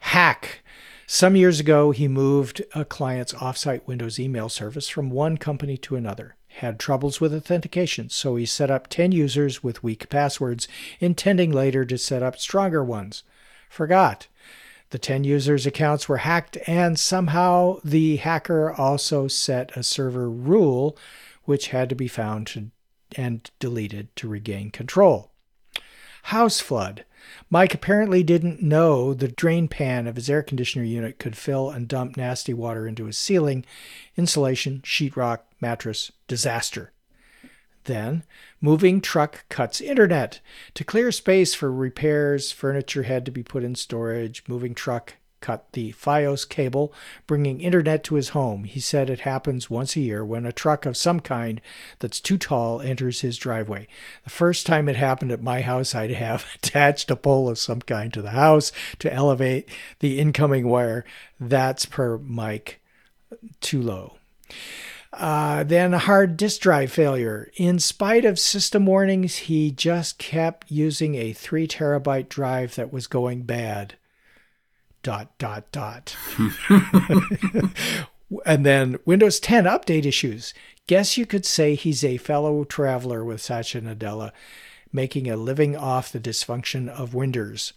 Hack. Some years ago, he moved a client's offsite Windows email service from one company to another. Had troubles with authentication, so he set up 10 users with weak passwords, intending later to set up stronger ones. Forgot. The 10 users' accounts were hacked, and somehow the hacker also set a server rule which had to be found to, and deleted to regain control. House flood. Mike apparently didn't know the drain pan of his air conditioner unit could fill and dump nasty water into his ceiling. Insulation, sheetrock, mattress, disaster. Then, moving truck cuts internet. To clear space for repairs, furniture had to be put in storage. Moving truck cut the Fios cable, bringing internet to his home. He said it happens once a year when a truck of some kind that's too tall enters his driveway. The first time it happened at my house, I'd have (laughs) attached a pole of some kind to the house to elevate the incoming wire. That's per Mike too low. Uh, then a hard disk drive failure. In spite of system warnings, he just kept using a three terabyte drive that was going bad. Dot, dot, dot. (laughs) and then Windows 10 update issues. Guess you could say he's a fellow traveler with Satya Nadella, making a living off the dysfunction of Windows.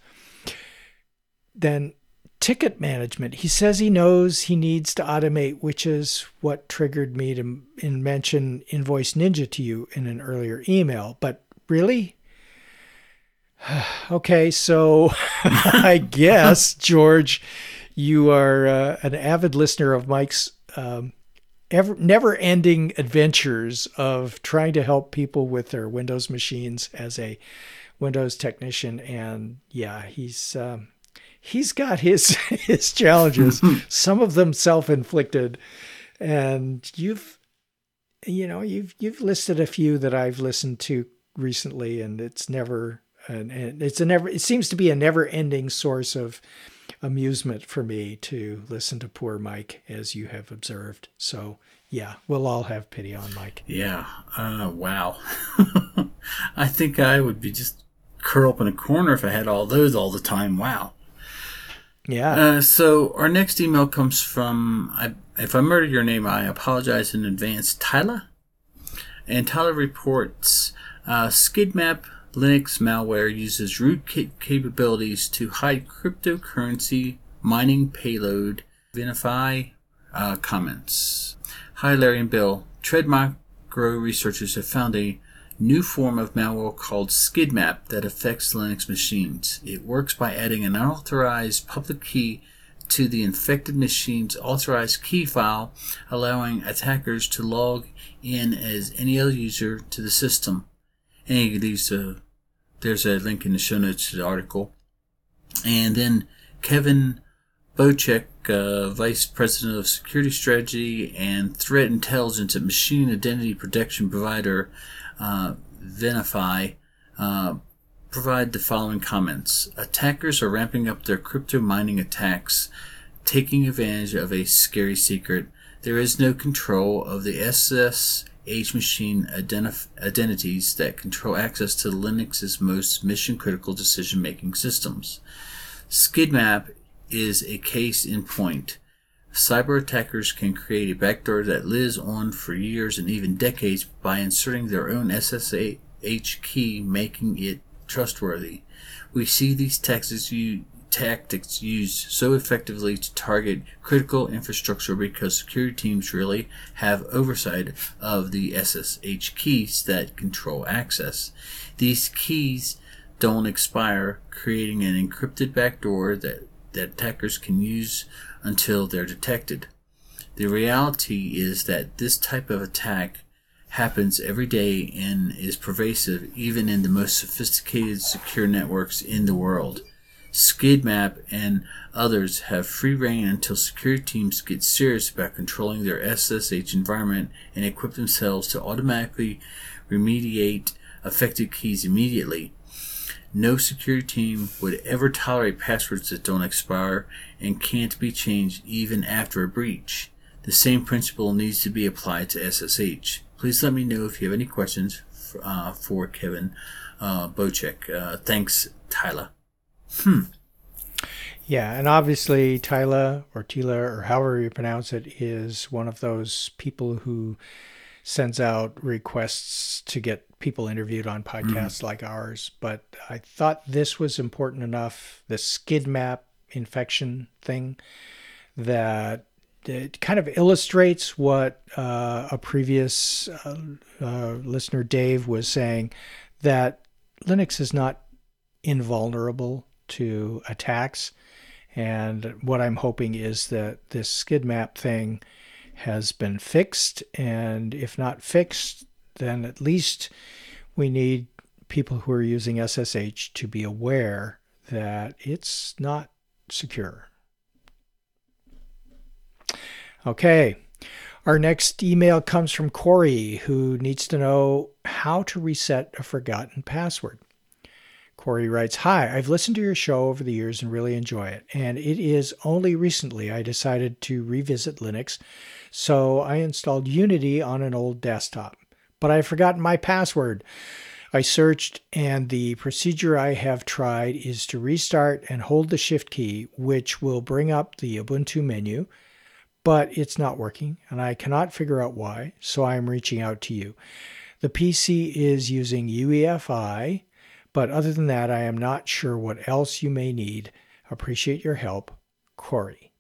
Then ticket management. He says he knows he needs to automate, which is what triggered me to mention Invoice Ninja to you in an earlier email. But really? (sighs) okay, so (laughs) I guess, George, you are uh, an avid listener of Mike's um, ever, never ending adventures of trying to help people with their Windows machines as a Windows technician. And yeah, he's. Um, he's got his (laughs) his challenges (laughs) some of them self-inflicted and you've you know you've you've listed a few that I've listened to recently and it's never and, and it's a never it seems to be a never ending source of amusement for me to listen to poor Mike, as you have observed. So, yeah, we'll all have pity on Mike. Yeah. Uh, wow. (laughs) I think I would be just curl up in a corner if I had all those all the time. Wow. Yeah. Uh, so our next email comes from, I, if I murder your name, I apologize in advance. Tyler, and Tyler reports uh, SkidMap Linux malware uses root capabilities to hide cryptocurrency mining payload. Venafi uh, comments. Hi, Larry and Bill. Trend Micro researchers have found a new form of malware called SkidMap that affects Linux machines. It works by adding an unauthorized public key to the infected machine's authorized key file, allowing attackers to log in as any other user to the system. And of these, a, there's a link in the show notes to the article. And then Kevin Bocek, uh, Vice President of Security Strategy and Threat Intelligence at machine identity protection provider uh, Venafi, uh, provide the following comments. Attackers are ramping up their crypto mining attacks, taking advantage of a scary secret. There is no control of the SSH machine identif- identities that control access to Linux's most mission critical decision making systems. SkidMap is a case in point. Cyber attackers can create a backdoor that lives on for years and even decades by inserting their own SSH key, making it trustworthy. We see these tactics, tactics used so effectively to target critical infrastructure because security teams really have oversight of the SSH keys that control access. These keys don't expire, creating an encrypted backdoor that, that attackers can use until they're detected. The reality is that this type of attack happens every day and is pervasive even in the most sophisticated secure networks in the world. SkidMap and others have free reign until security teams get serious about controlling their SSH environment and equip themselves to automatically remediate affected keys immediately. No security team would ever tolerate passwords that don't expire and can't be changed even after a breach. The same principle needs to be applied to SSH. Please let me know if you have any questions for, uh, for Kevin uh, Bocek. Uh, thanks, Tyler. Hmm. Yeah, and obviously Tyler or Tila or however you pronounce it is one of those people who sends out requests to get people interviewed on podcasts mm-hmm. like ours. But I thought this was important enough, the SkidMap infection thing, that it kind of illustrates what uh, a previous uh, uh, listener, Dave, was saying that Linux is not invulnerable to attacks. And what I'm hoping is that this SkidMap thing has been fixed. And if not fixed, then at least we need people who are using SSH to be aware that it's not secure. Okay. Our next email comes from Corey, who needs to know how to reset a forgotten password. Corey writes Hi, I've listened to your show over the years and really enjoy it. And it is only recently I decided to revisit Linux So I installed Unity on an old desktop, but I've forgotten my password. I searched, and the procedure I have tried is to restart and hold the Shift key, which will bring up the Ubuntu menu, but it's not working, and I cannot figure out why, so I am reaching out to you. The PC is using UEFI, but other than that, I am not sure what else you may need. Appreciate your help, Corey.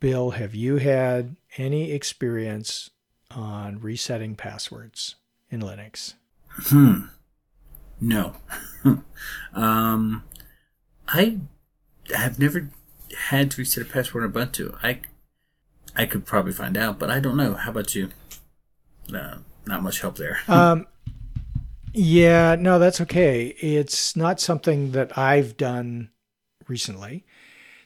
Bill, have you had any experience on resetting passwords in Linux? Hmm. No. (laughs) um, I have never had to reset a password in Ubuntu. I, I could probably find out, but I don't know. How about you? Uh, not much help there. (laughs) um, yeah, no, that's okay. It's not something that I've done recently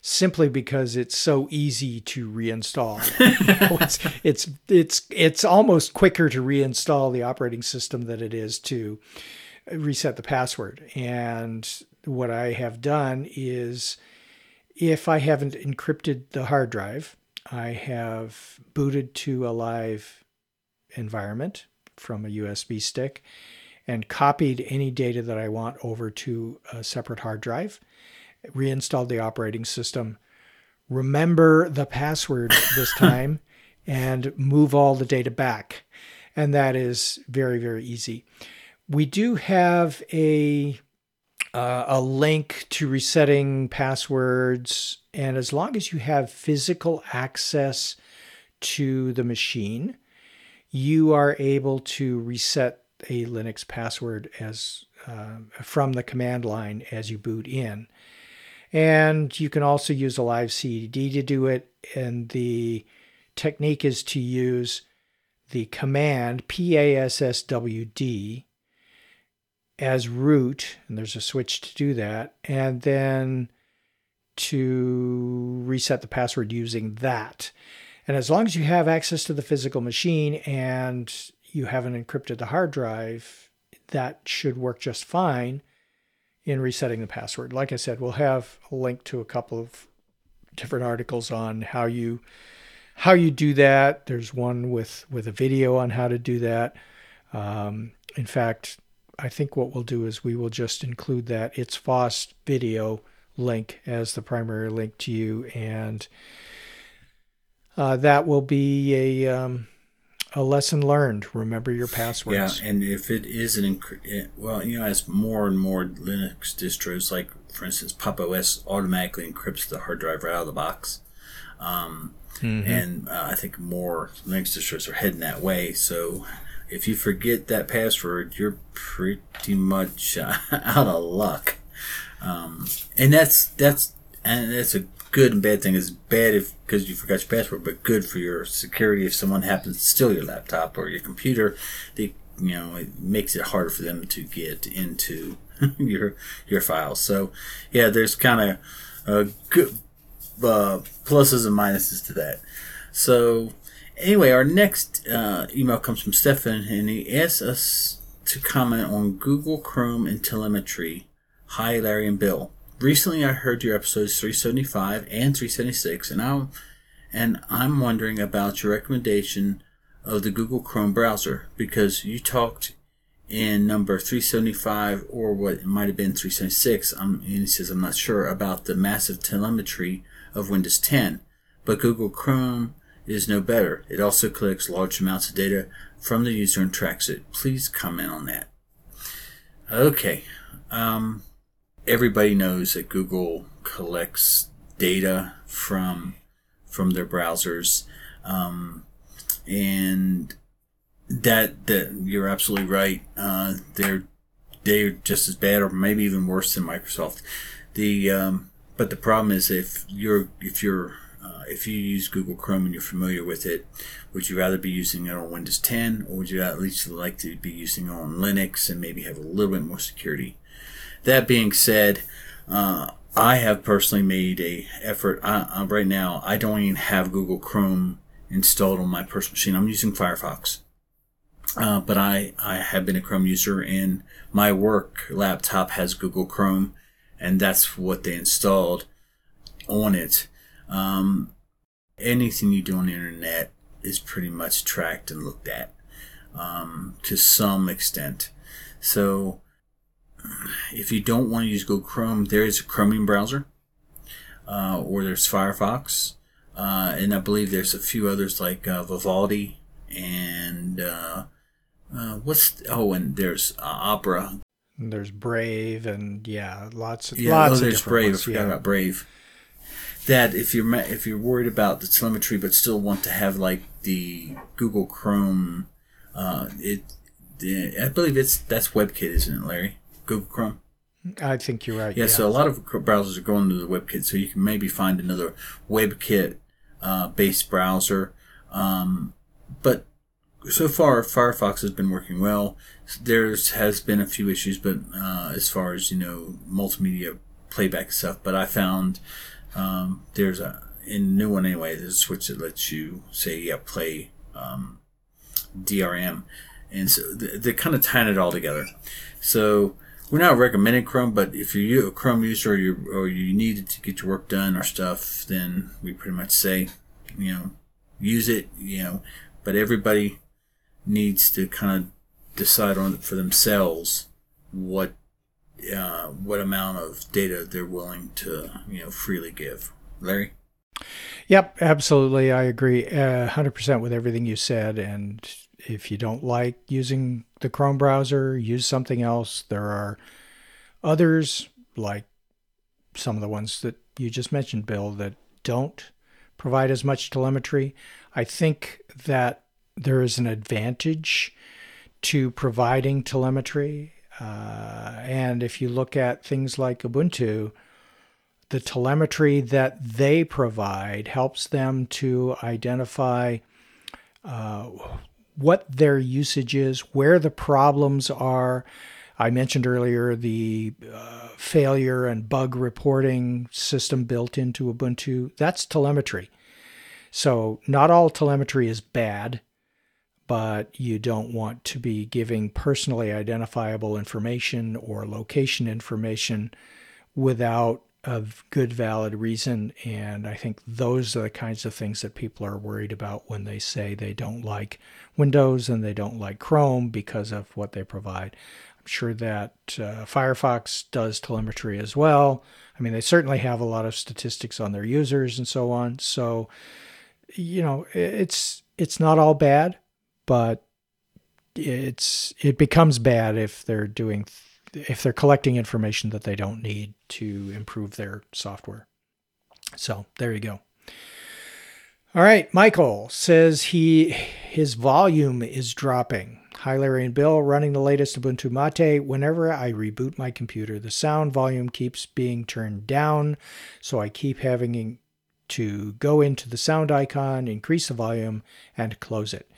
simply because it's so easy to reinstall. (laughs) it's, it's it's it's almost quicker to reinstall the operating system than it is to reset the password. And what I have done is if I haven't encrypted the hard drive, I have booted to a live environment from a USB stick and copied any data that I want over to a separate hard drive reinstalled the operating system, remember the password this (laughs) time, and move all the data back. And that is very, very easy. We do have a uh, a link to resetting passwords, and as long as you have physical access to the machine, you are able to reset a Linux password as uh, from the command line as you boot in. And you can also use a live CD to do it. And the technique is to use the command PASSWD as root, and there's a switch to do that, and then to reset the password using that. And as long as you have access to the physical machine and you haven't encrypted the hard drive, that should work just fine in resetting the password. Like I said, we'll have a link to a couple of different articles on how you how you do that. There's one with with a video on how to do that. Um, in fact, I think what we'll do is we will just include that it's FOSS video link as the primary link to you, and uh, that will be a um, a lesson learned. Remember your passwords. Yeah, and if it is an inc- well, you know, as more and more Linux distros, like for instance, Pop OS automatically encrypts the hard drive right out of the box. Um, mm-hmm. And uh, I think more Linux distros are heading that way. So if you forget that password, you're pretty much uh, (laughs) out of luck. Um, and that's that's and that's a good and bad thing. Is bad if because you forgot your password, but good for your security if someone happens to steal your laptop or your computer. They you know it makes it harder for them to get into (laughs) your your files. So yeah, there's kind of uh, good uh, pluses and minuses to that. So anyway, our next uh, email comes from Stefan, and he asks us to comment on Google Chrome and telemetry. Hi, Larry and Bill recently I heard your episodes 375 and 376, and I'm and I'm wondering about your recommendation of the Google Chrome browser because you talked in number 375 or what might have been 376. Um, and he says I'm not sure about the massive telemetry of Windows 10, but Google Chrome is no better. It also collects large amounts of data from the user and tracks it. Please comment on that. Okay. Um, everybody knows that Google collects data from from their browsers, um, and that that you're absolutely right. Uh, they're they're just as bad, or maybe even worse than Microsoft. The um, but the problem is if you're if you're uh, if you use Google Chrome and you're familiar with it, would you rather be using it on Windows 10 or would you at least like to be using it on Linux and maybe have a little bit more security? That being said, uh, I have personally made a effort. I, right now, I don't even have Google Chrome installed on my personal machine. I'm using Firefox. Uh, but I, I have been a Chrome user and my work laptop has Google Chrome and that's what they installed on it. Um, anything you do on the internet is pretty much tracked and looked at um, to some extent. So if you don't want to use Google Chrome, there is a Chromium browser, uh, or there's Firefox, uh, and I believe there's a few others like uh, Vivaldi and uh, uh, what's oh, and there's uh, Opera. And there's Brave, and yeah, lots of Yeah, lots oh, there's Brave. ones, I forgot yeah. about Brave. That if you're if you're worried about the telemetry, but still want to have like the Google Chrome, uh, it, I believe it's that's WebKit, isn't it, Larry? Google Chrome. I think you're right. Yeah, so a lot of browsers are going to the WebKit, so you can maybe find another WebKit uh, based browser. Um, but so far, Firefox has been working well. There's has been a few issues, but uh, as far as you know, multimedia playback stuff. But I found um, there's a in new one anyway. There's a switch that lets you say, yeah, play um, DRM, and so th- they're kind of tying it all together. So we're not recommending Chrome, but if you're a Chrome user or you or you need to get your work done or stuff, then we pretty much say, you know, use it. You know, but everybody needs to kind of decide on for themselves what uh, what amount of data they're willing to you know freely give. Larry. Yep, absolutely. I agree uh, 100% with everything you said. And if you don't like using the Chrome browser, use something else. There are others, like some of the ones that you just mentioned, Bill, that don't provide as much telemetry. I think that there is an advantage to providing telemetry. Uh, and if you look at things like Ubuntu, the telemetry that they provide helps them to identify uh, what their usage is, where the problems are. I mentioned earlier the uh, failure and bug reporting system built into Ubuntu. That's telemetry. So, not all telemetry is bad, but you don't want to be giving personally identifiable information or location information without a good valid reason and i think those are the kinds of things that people are worried about when they say they don't like windows and they don't like chrome because of what they provide. I'm sure that uh, firefox does telemetry as well. I mean they certainly have a lot of statistics on their users and so on. So you know it's it's not all bad but it's it becomes bad if they're doing if they're collecting information that they don't need to improve their software. So there you go. All right, Michael says he his volume is dropping. Hi Larry and Bill, running the latest Ubuntu Mate. Whenever I reboot my computer, the sound volume keeps being turned down, so I keep having to go into the sound icon, increase the volume, and close it.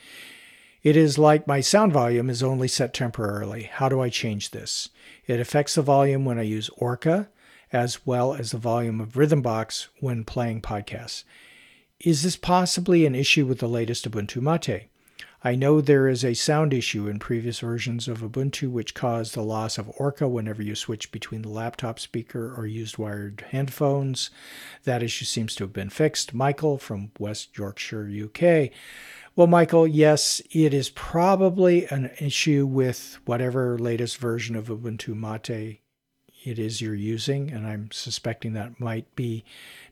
It is like my sound volume is only set temporarily. How do I change this? It affects the volume when I use Orca, as well as the volume of Rhythmbox when playing podcasts. Is this possibly an issue with the latest Ubuntu Mate? I know there is a sound issue in previous versions of Ubuntu which caused the loss of Orca whenever you switch between the laptop speaker or used wired headphones. That issue seems to have been fixed. Michael from West Yorkshire, UK. Well, Michael, yes, it is probably an issue with whatever latest version of Ubuntu Mate it is you're using, and I'm suspecting that might be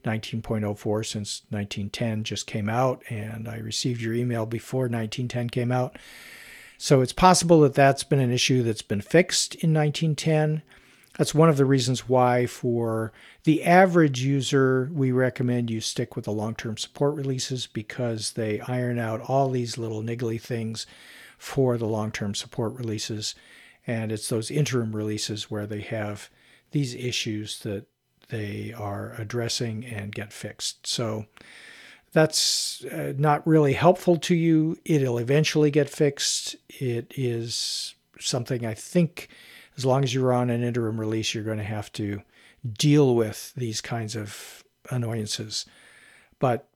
19.04 since 1910 just came out, and I received your email before 1910 came out. So it's possible that that's been an issue that's been fixed in 1910. That's one of the reasons why, for the average user, we recommend you stick with the long term support releases because they iron out all these little niggly things for the long term support releases. And it's those interim releases where they have these issues that they are addressing and get fixed. So that's uh, not really helpful to you. It'll eventually get fixed. It is something I think, as long as you're on an interim release, you're going to have to deal with these kinds of annoyances. But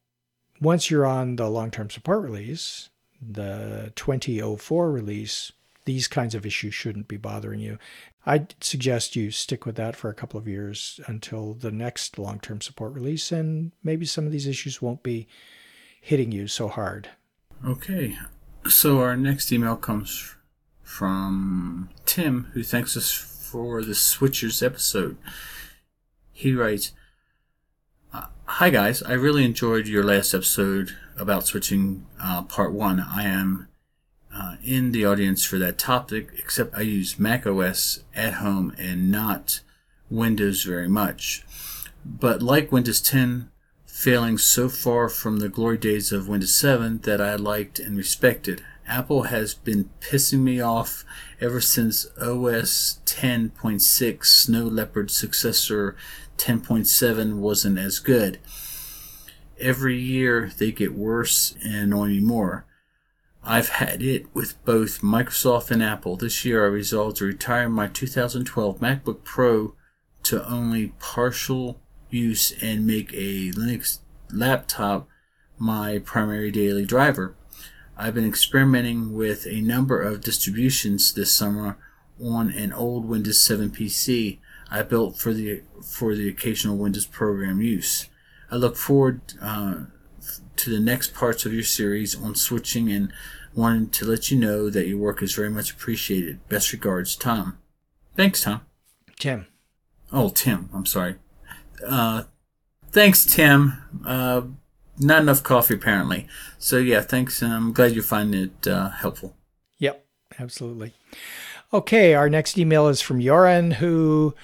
once you're on the long term support release, the 2004 release, these kinds of issues shouldn't be bothering you. I'd suggest you stick with that for a couple of years until the next long term support release, and maybe some of these issues won't be hitting you so hard. Okay. So our next email comes from Tim, who thanks us for the Switchers episode. He writes, uh, Hi guys, I really enjoyed your last episode about switching uh, part one. I am uh, in the audience for that topic, except I use Mac OS at home and not Windows very much. But like Windows 10, failing so far from the glory days of Windows 7 that I liked and respected. Apple has been pissing me off ever since OS 10.6 Snow Leopard successor 10.7 wasn't as good. Every year they get worse and annoy me more. I've had it with both Microsoft and Apple. This year I resolved to retire my 2012 MacBook Pro to only partial use and make a Linux laptop my primary daily driver. I've been experimenting with a number of distributions this summer on an old Windows 7 PC I built for the for the occasional Windows program use. I look forward uh, to the next parts of your series on switching and wanted to let you know that your work is very much appreciated. Best regards, Tom. Thanks, Tom. Tim. Oh, Tim. I'm sorry. Uh, thanks, Tim. Uh, not enough coffee apparently. So yeah, thanks. I'm glad you find it uh, helpful. Yep, absolutely. Okay, our next email is from Göran, who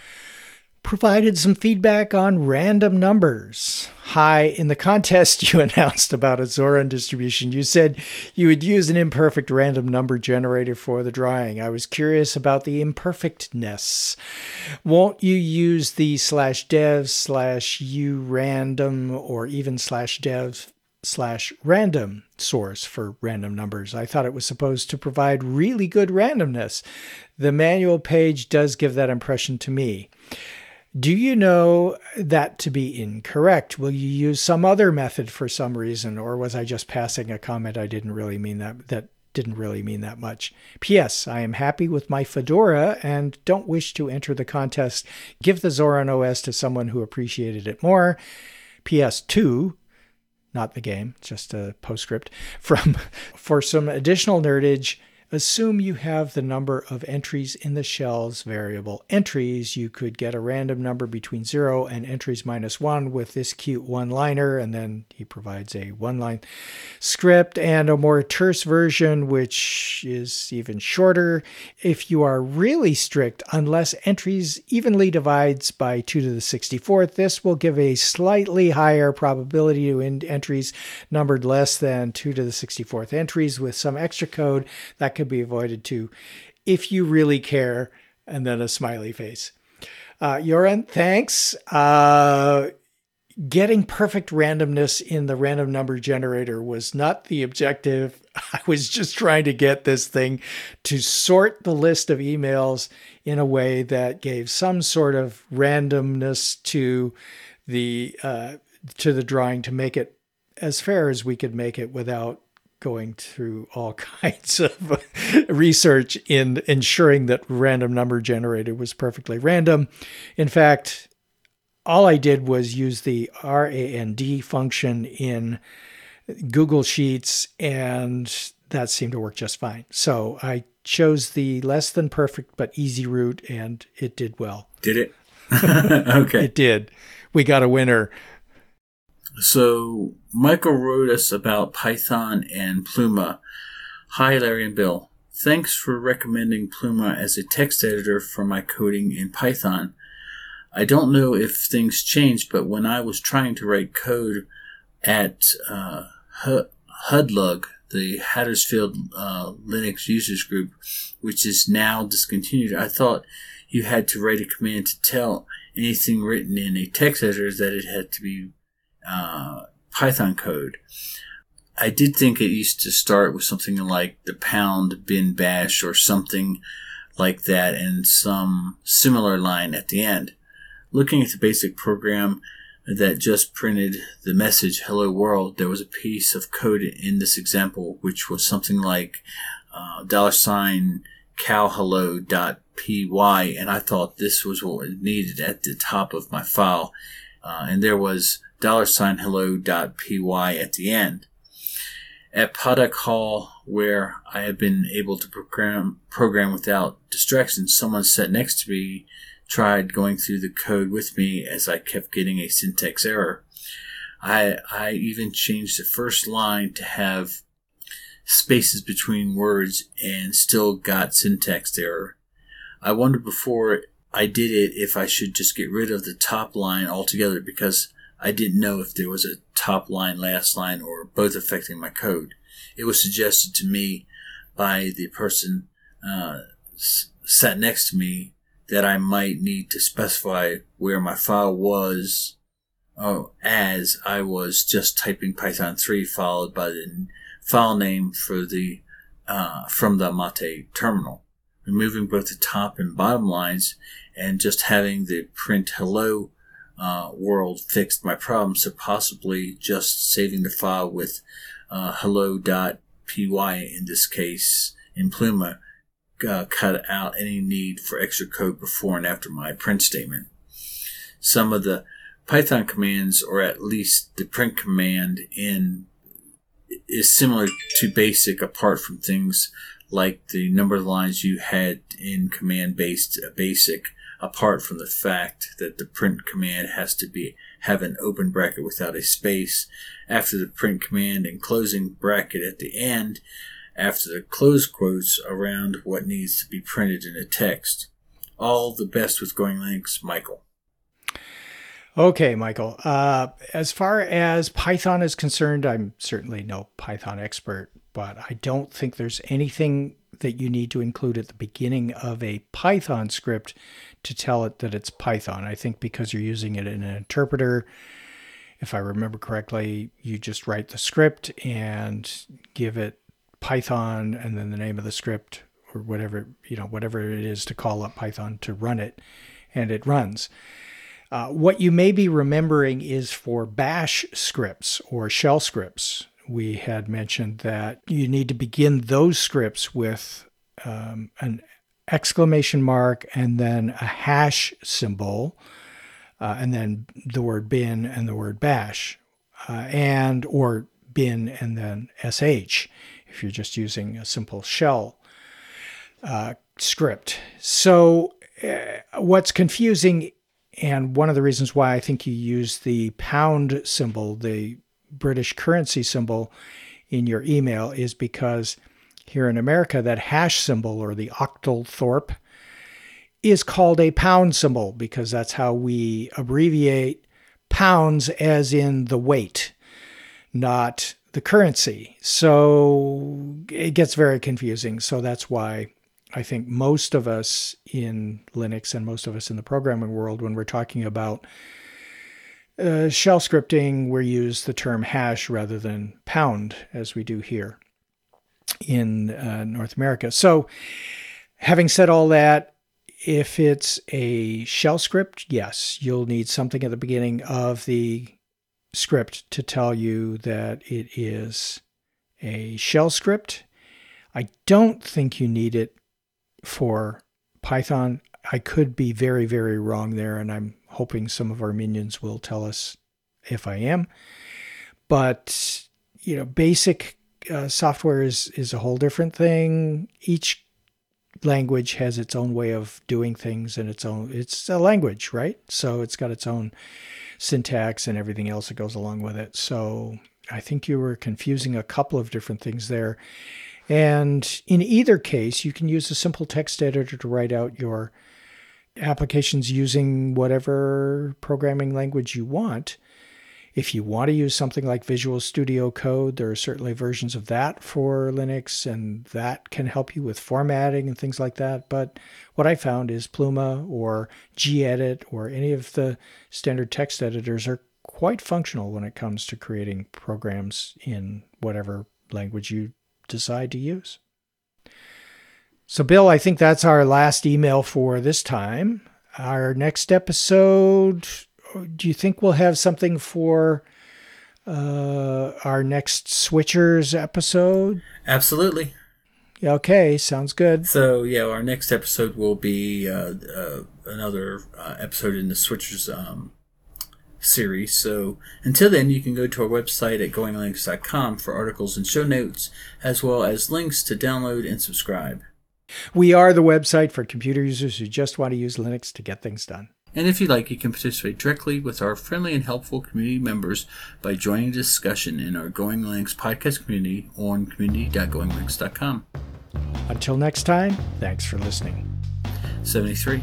provided some feedback on random numbers. Hi, in the contest (laughs) you announced about a Zorin distribution, you said you would use an imperfect random number generator for the drawing. I was curious about the imperfectness. Won't you use the slash dev slash urandom or even slash dev slash random source for random numbers. I thought it was supposed to provide really good randomness. The manual page does give that impression to me. Do you know that to be incorrect? Will you use some other method for some reason, or was I just passing a comment I didn't really mean that that didn't really mean that much. P.S. I am happy with my Fedora and don't wish to enter the contest. Give the Zorin OS to someone who appreciated it more. P.S. 2 not the game, just a postscript from (laughs) for some additional nerdage Assume you have the number of entries in the shell's variable entries. You could get a random number between 0 and entries minus 1 with this cute one liner, and then he provides a one line script and a more terse version, which is even shorter. If you are really strict, unless entries evenly divides by 2 to the 64th, this will give a slightly higher probability to end entries numbered less than 2 to the 64th entries with some extra code that could be avoided too, if you really care, and then a smiley face. Uh, Göran, thanks. Uh, getting perfect randomness in the random number generator was not the objective. (laughs) I was just trying to get this thing to sort the list of emails in a way that gave some sort of randomness to the uh, to the drawing to make it as fair as we could make it without going through all (laughs) kinds of research in ensuring that random number generator was perfectly random. In fact, all I did was use the RAND function in Google Sheets, and that seemed to work just fine. So I chose the less than perfect but easy route, and it did well. Did it? (laughs) (laughs) okay. It did. We got a winner. So Michael wrote us about Python and Pluma. Hi, Larry and Bill. Thanks for recommending Pluma as a text editor for my coding in Python. I don't know if things changed, but when I was trying to write code at uh, HUDLUG, the Huddersfield uh, Linux Users Group, which is now discontinued, I thought you had to write a command to tell anything written in a text editor that it had to be uh, Python code. I did think it used to start with something like the pound bin bash or something like that and some similar line at the end. Looking at the basic program that just printed the message hello world, there was a piece of code in this example which was something like uh, dollar sign cow hello dot py and I thought this was what was needed at the top of my file. Uh, and there was dollar sign hello dot py at the end. at Podoc Hall, where I have been able to program program without distractions, someone sat next to me tried going through the code with me as I kept getting a syntax error. I I even changed the first line to have spaces between words and still got syntax error. I wondered before I did it if I should just get rid of the top line altogether because I didn't know if there was a top line, last line, or both affecting my code. It was suggested to me by the person uh, sat next to me that I might need to specify where my file was oh, as I was just typing Python 3 followed by the file name for the uh, from the Mate terminal. Removing both the top and bottom lines and just having the print hello uh, world fixed my problem, so possibly just saving the file with uh, hello.py in this case in Pluma uh, cut out any need for extra code before and after my print statement. Some of the Python commands, or at least the print command in, is similar to basic apart from things like the number of lines you had in command based uh, basic apart from the fact that the print command has to be have an open bracket without a space after the print command and closing bracket at the end after the close quotes around what needs to be printed in a text. All the best with Going Linux, Michael. Okay, Michael. Uh, as far as Python is concerned, I'm certainly no Python expert, but I don't think there's anything that you need to include at the beginning of a Python script to tell it that it's Python. I think because you're using it in an interpreter, if I remember correctly, you just write the script and give it Python and then the name of the script or whatever, you know, whatever it is to call up Python to run it, and it runs. Uh, what you may be remembering is for bash scripts or shell scripts. We had mentioned that you need to begin those scripts with um, an exclamation mark and then a hash symbol, uh, and then the word bin and the word bash, uh, and or bin and then sh if you're just using a simple shell uh, script. So, uh, what's confusing, and one of the reasons why I think you use the pound symbol, the British currency symbol in your email, is because here in America, that hash symbol or the octothorpe is called a pound symbol because that's how we abbreviate pounds as in the weight, not the currency. So it gets very confusing. So that's why I think most of us in Linux and most of us in the programming world, when we're talking about uh, shell scripting, we use the term hash rather than pound as we do here in uh, North America. So, having said all that, if it's a shell script, yes, you'll need something at the beginning of the script to tell you that it is a shell script. I don't think you need it for Python. I could be very, very wrong there, and I'm hoping some of our minions will tell us if I am. But, you know, basic uh, software is, is a whole different thing. Each language has its own way of doing things and its own, it's a language, right? So it's got its own syntax and everything else that goes along with it. So I think you were confusing a couple of different things there. And in either case, you can use a simple text editor to write out your applications using whatever programming language you want. If you want to use something like Visual Studio Code, there are certainly versions of that for Linux, and that can help you with formatting and things like that. But what I found is Pluma or gedit or any of the standard text editors are quite functional when it comes to creating programs in whatever language you decide to use. So, Bill, I think that's our last email for this time. Our next episode, do you think we'll have something for uh, our next Switchers episode? Absolutely. Okay, sounds good. So yeah, our next episode will be uh, uh, another uh, episode in the Switchers um, series. So until then, you can go to our website at goinglinux.com for articles and show notes, as well as links to download and subscribe. We are the website for computer users who just want to use Linux to get things done. And if you like, you can participate directly with our friendly and helpful community members by joining the discussion in our Going Linux podcast community on community.goinglinux.com. Until next time, thanks for listening. 73.